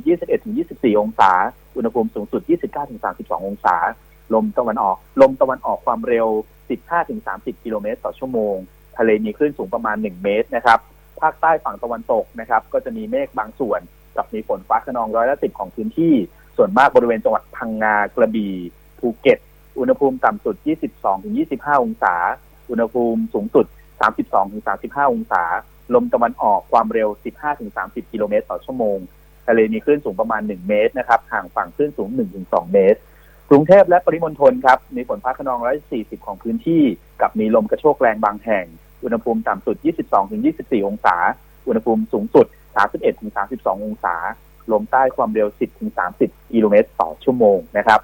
21-24 องศา อุณหภูมิสูงสุด 29-32 องศา ลมตะวันออก ลมตะวันออกความเร็ว 15-30 กิโลเมตรต่อชั่วโมง ทะเลมีคลื่นสูงประมาณ 1 เมตรนะครับ ภาคใต้ฝั่งตะวันตกนะครับ ก็จะมีเมฆบางส่วน กับมีฝนฟ้าขนองร้อยละสิบของพื้นที่ ส่วนมากบริเวณจังหวัดพังงา กระบี่ ภูเก็ต อุณหภูมิต่ำสุด 22-25 องศา อุณหภูมิสูงสุด 32-35 องศา ลมตะวันออกความเร็ว 15-30 กิโลเมตรต่อชั่วโมง ทะเลมีคลื่นสูงประมาณ 1 เมตรนะครับ ห่างฝั่งคลื่นสูง 1-2 เมตร กรุงเทพและปริมณฑลครับ มีฝนฟ้าขนองร้อยสี่สิบของพื้นที่ กับมีลมกระโชกแรงบางแห่ง อุณหภูมิต่ำสุด 22-24 องศา อุณหภูมิสูงสุด 31-32 องศา ลมใต้ความเร็ว 10-30 กิโลเมตรต่อชั่วโมงนะครับ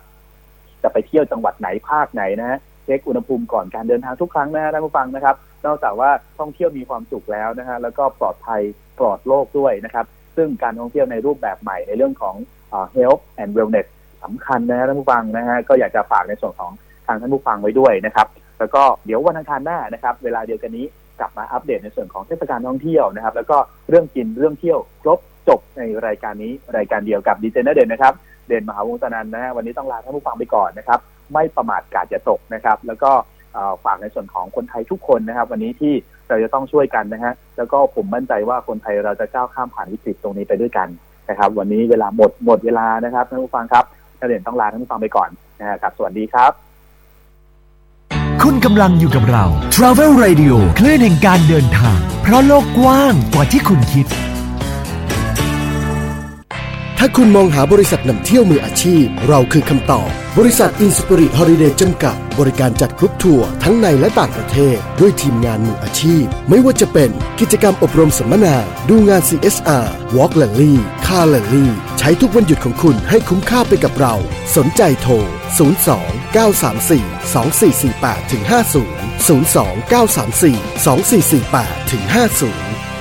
จะไปเที่ยวจังหวัดไหนภาคไหนนะฮะ เช็คอุณหภูมิก่อนการเดินทางทุกครั้งนะฮะท่านผู้ฟังนะครับ นอกจากว่าท่องเที่ยวมีความสุขแล้วนะฮะแล้วก็ปลอดภัยปลอดโรคด้วยนะครับ ซึ่งการท่องเที่ยวในรูปแบบใหม่ในเรื่องของ health and wellness สำคัญนะฮะท่านผู้ฟังนะฮะก็อยากจะฝากในส่วนของทางท่านผู้ฟังไว้ด้วยนะครับ แล้วก็เดี๋ยววันอังคารหน้านะครับ เวลาเดียวกันนี้กลับมาอัปเดตในส่วนของเทศกาลท่องเที่ยวนะครับ แล้วก็เรื่องกินเรื่องเที่ยวครบจบในรายการนี้รายการเดียวกับดีเจนเด่นนะครับ เด่นมหาวงศนันนะฮะวันนี้ต้องลาท่านผู้ฟังไปก่อนนะครับ ไม่ประมาทกาศจะตกนะครับ แล้วก็ฝากในส่วนของคนไทยทุกคนนะครับ วันนี้ที่เราจะต้องช่วยกันนะฮะแล้วก็ผมมั่นใจว่าคนไทยเราจะก้าวข้ามผ่านวิกฤตตรงนี้ไปด้วยกันนะครับ วันนี้เวลาหมดหมดเวลานะครับท่านผู้ฟังครับเด่นต้องลาท่านผู้ฟังไปก่อนนะครับสวัสดีครับ คุณกำลังอยู่กับเรา Travel Radio คลื่นแห่งการเดินทาง เพราะโลกกว้างกว่าที่คุณคิด ถ้าคุณมองหาบริษัทนำเที่ยวมืออาชีพ เราคือคำตอบ บริษัท Inspirit Holiday จำกัด บริการจัดกรุ๊ปทัวร์ทั้งในและต่างประเทศ ด้วยทีมงานมืออาชีพ ไม่ว่าจะเป็นกิจกรรมอบรมสัมมนา ดูงาน CSR Walk Rally Car Rally ใช้ทุกวันหยุดของคุณให้คุ้มค่าไปกับเรา สนใจโทร 02 934 2448 50 02 934 2448 50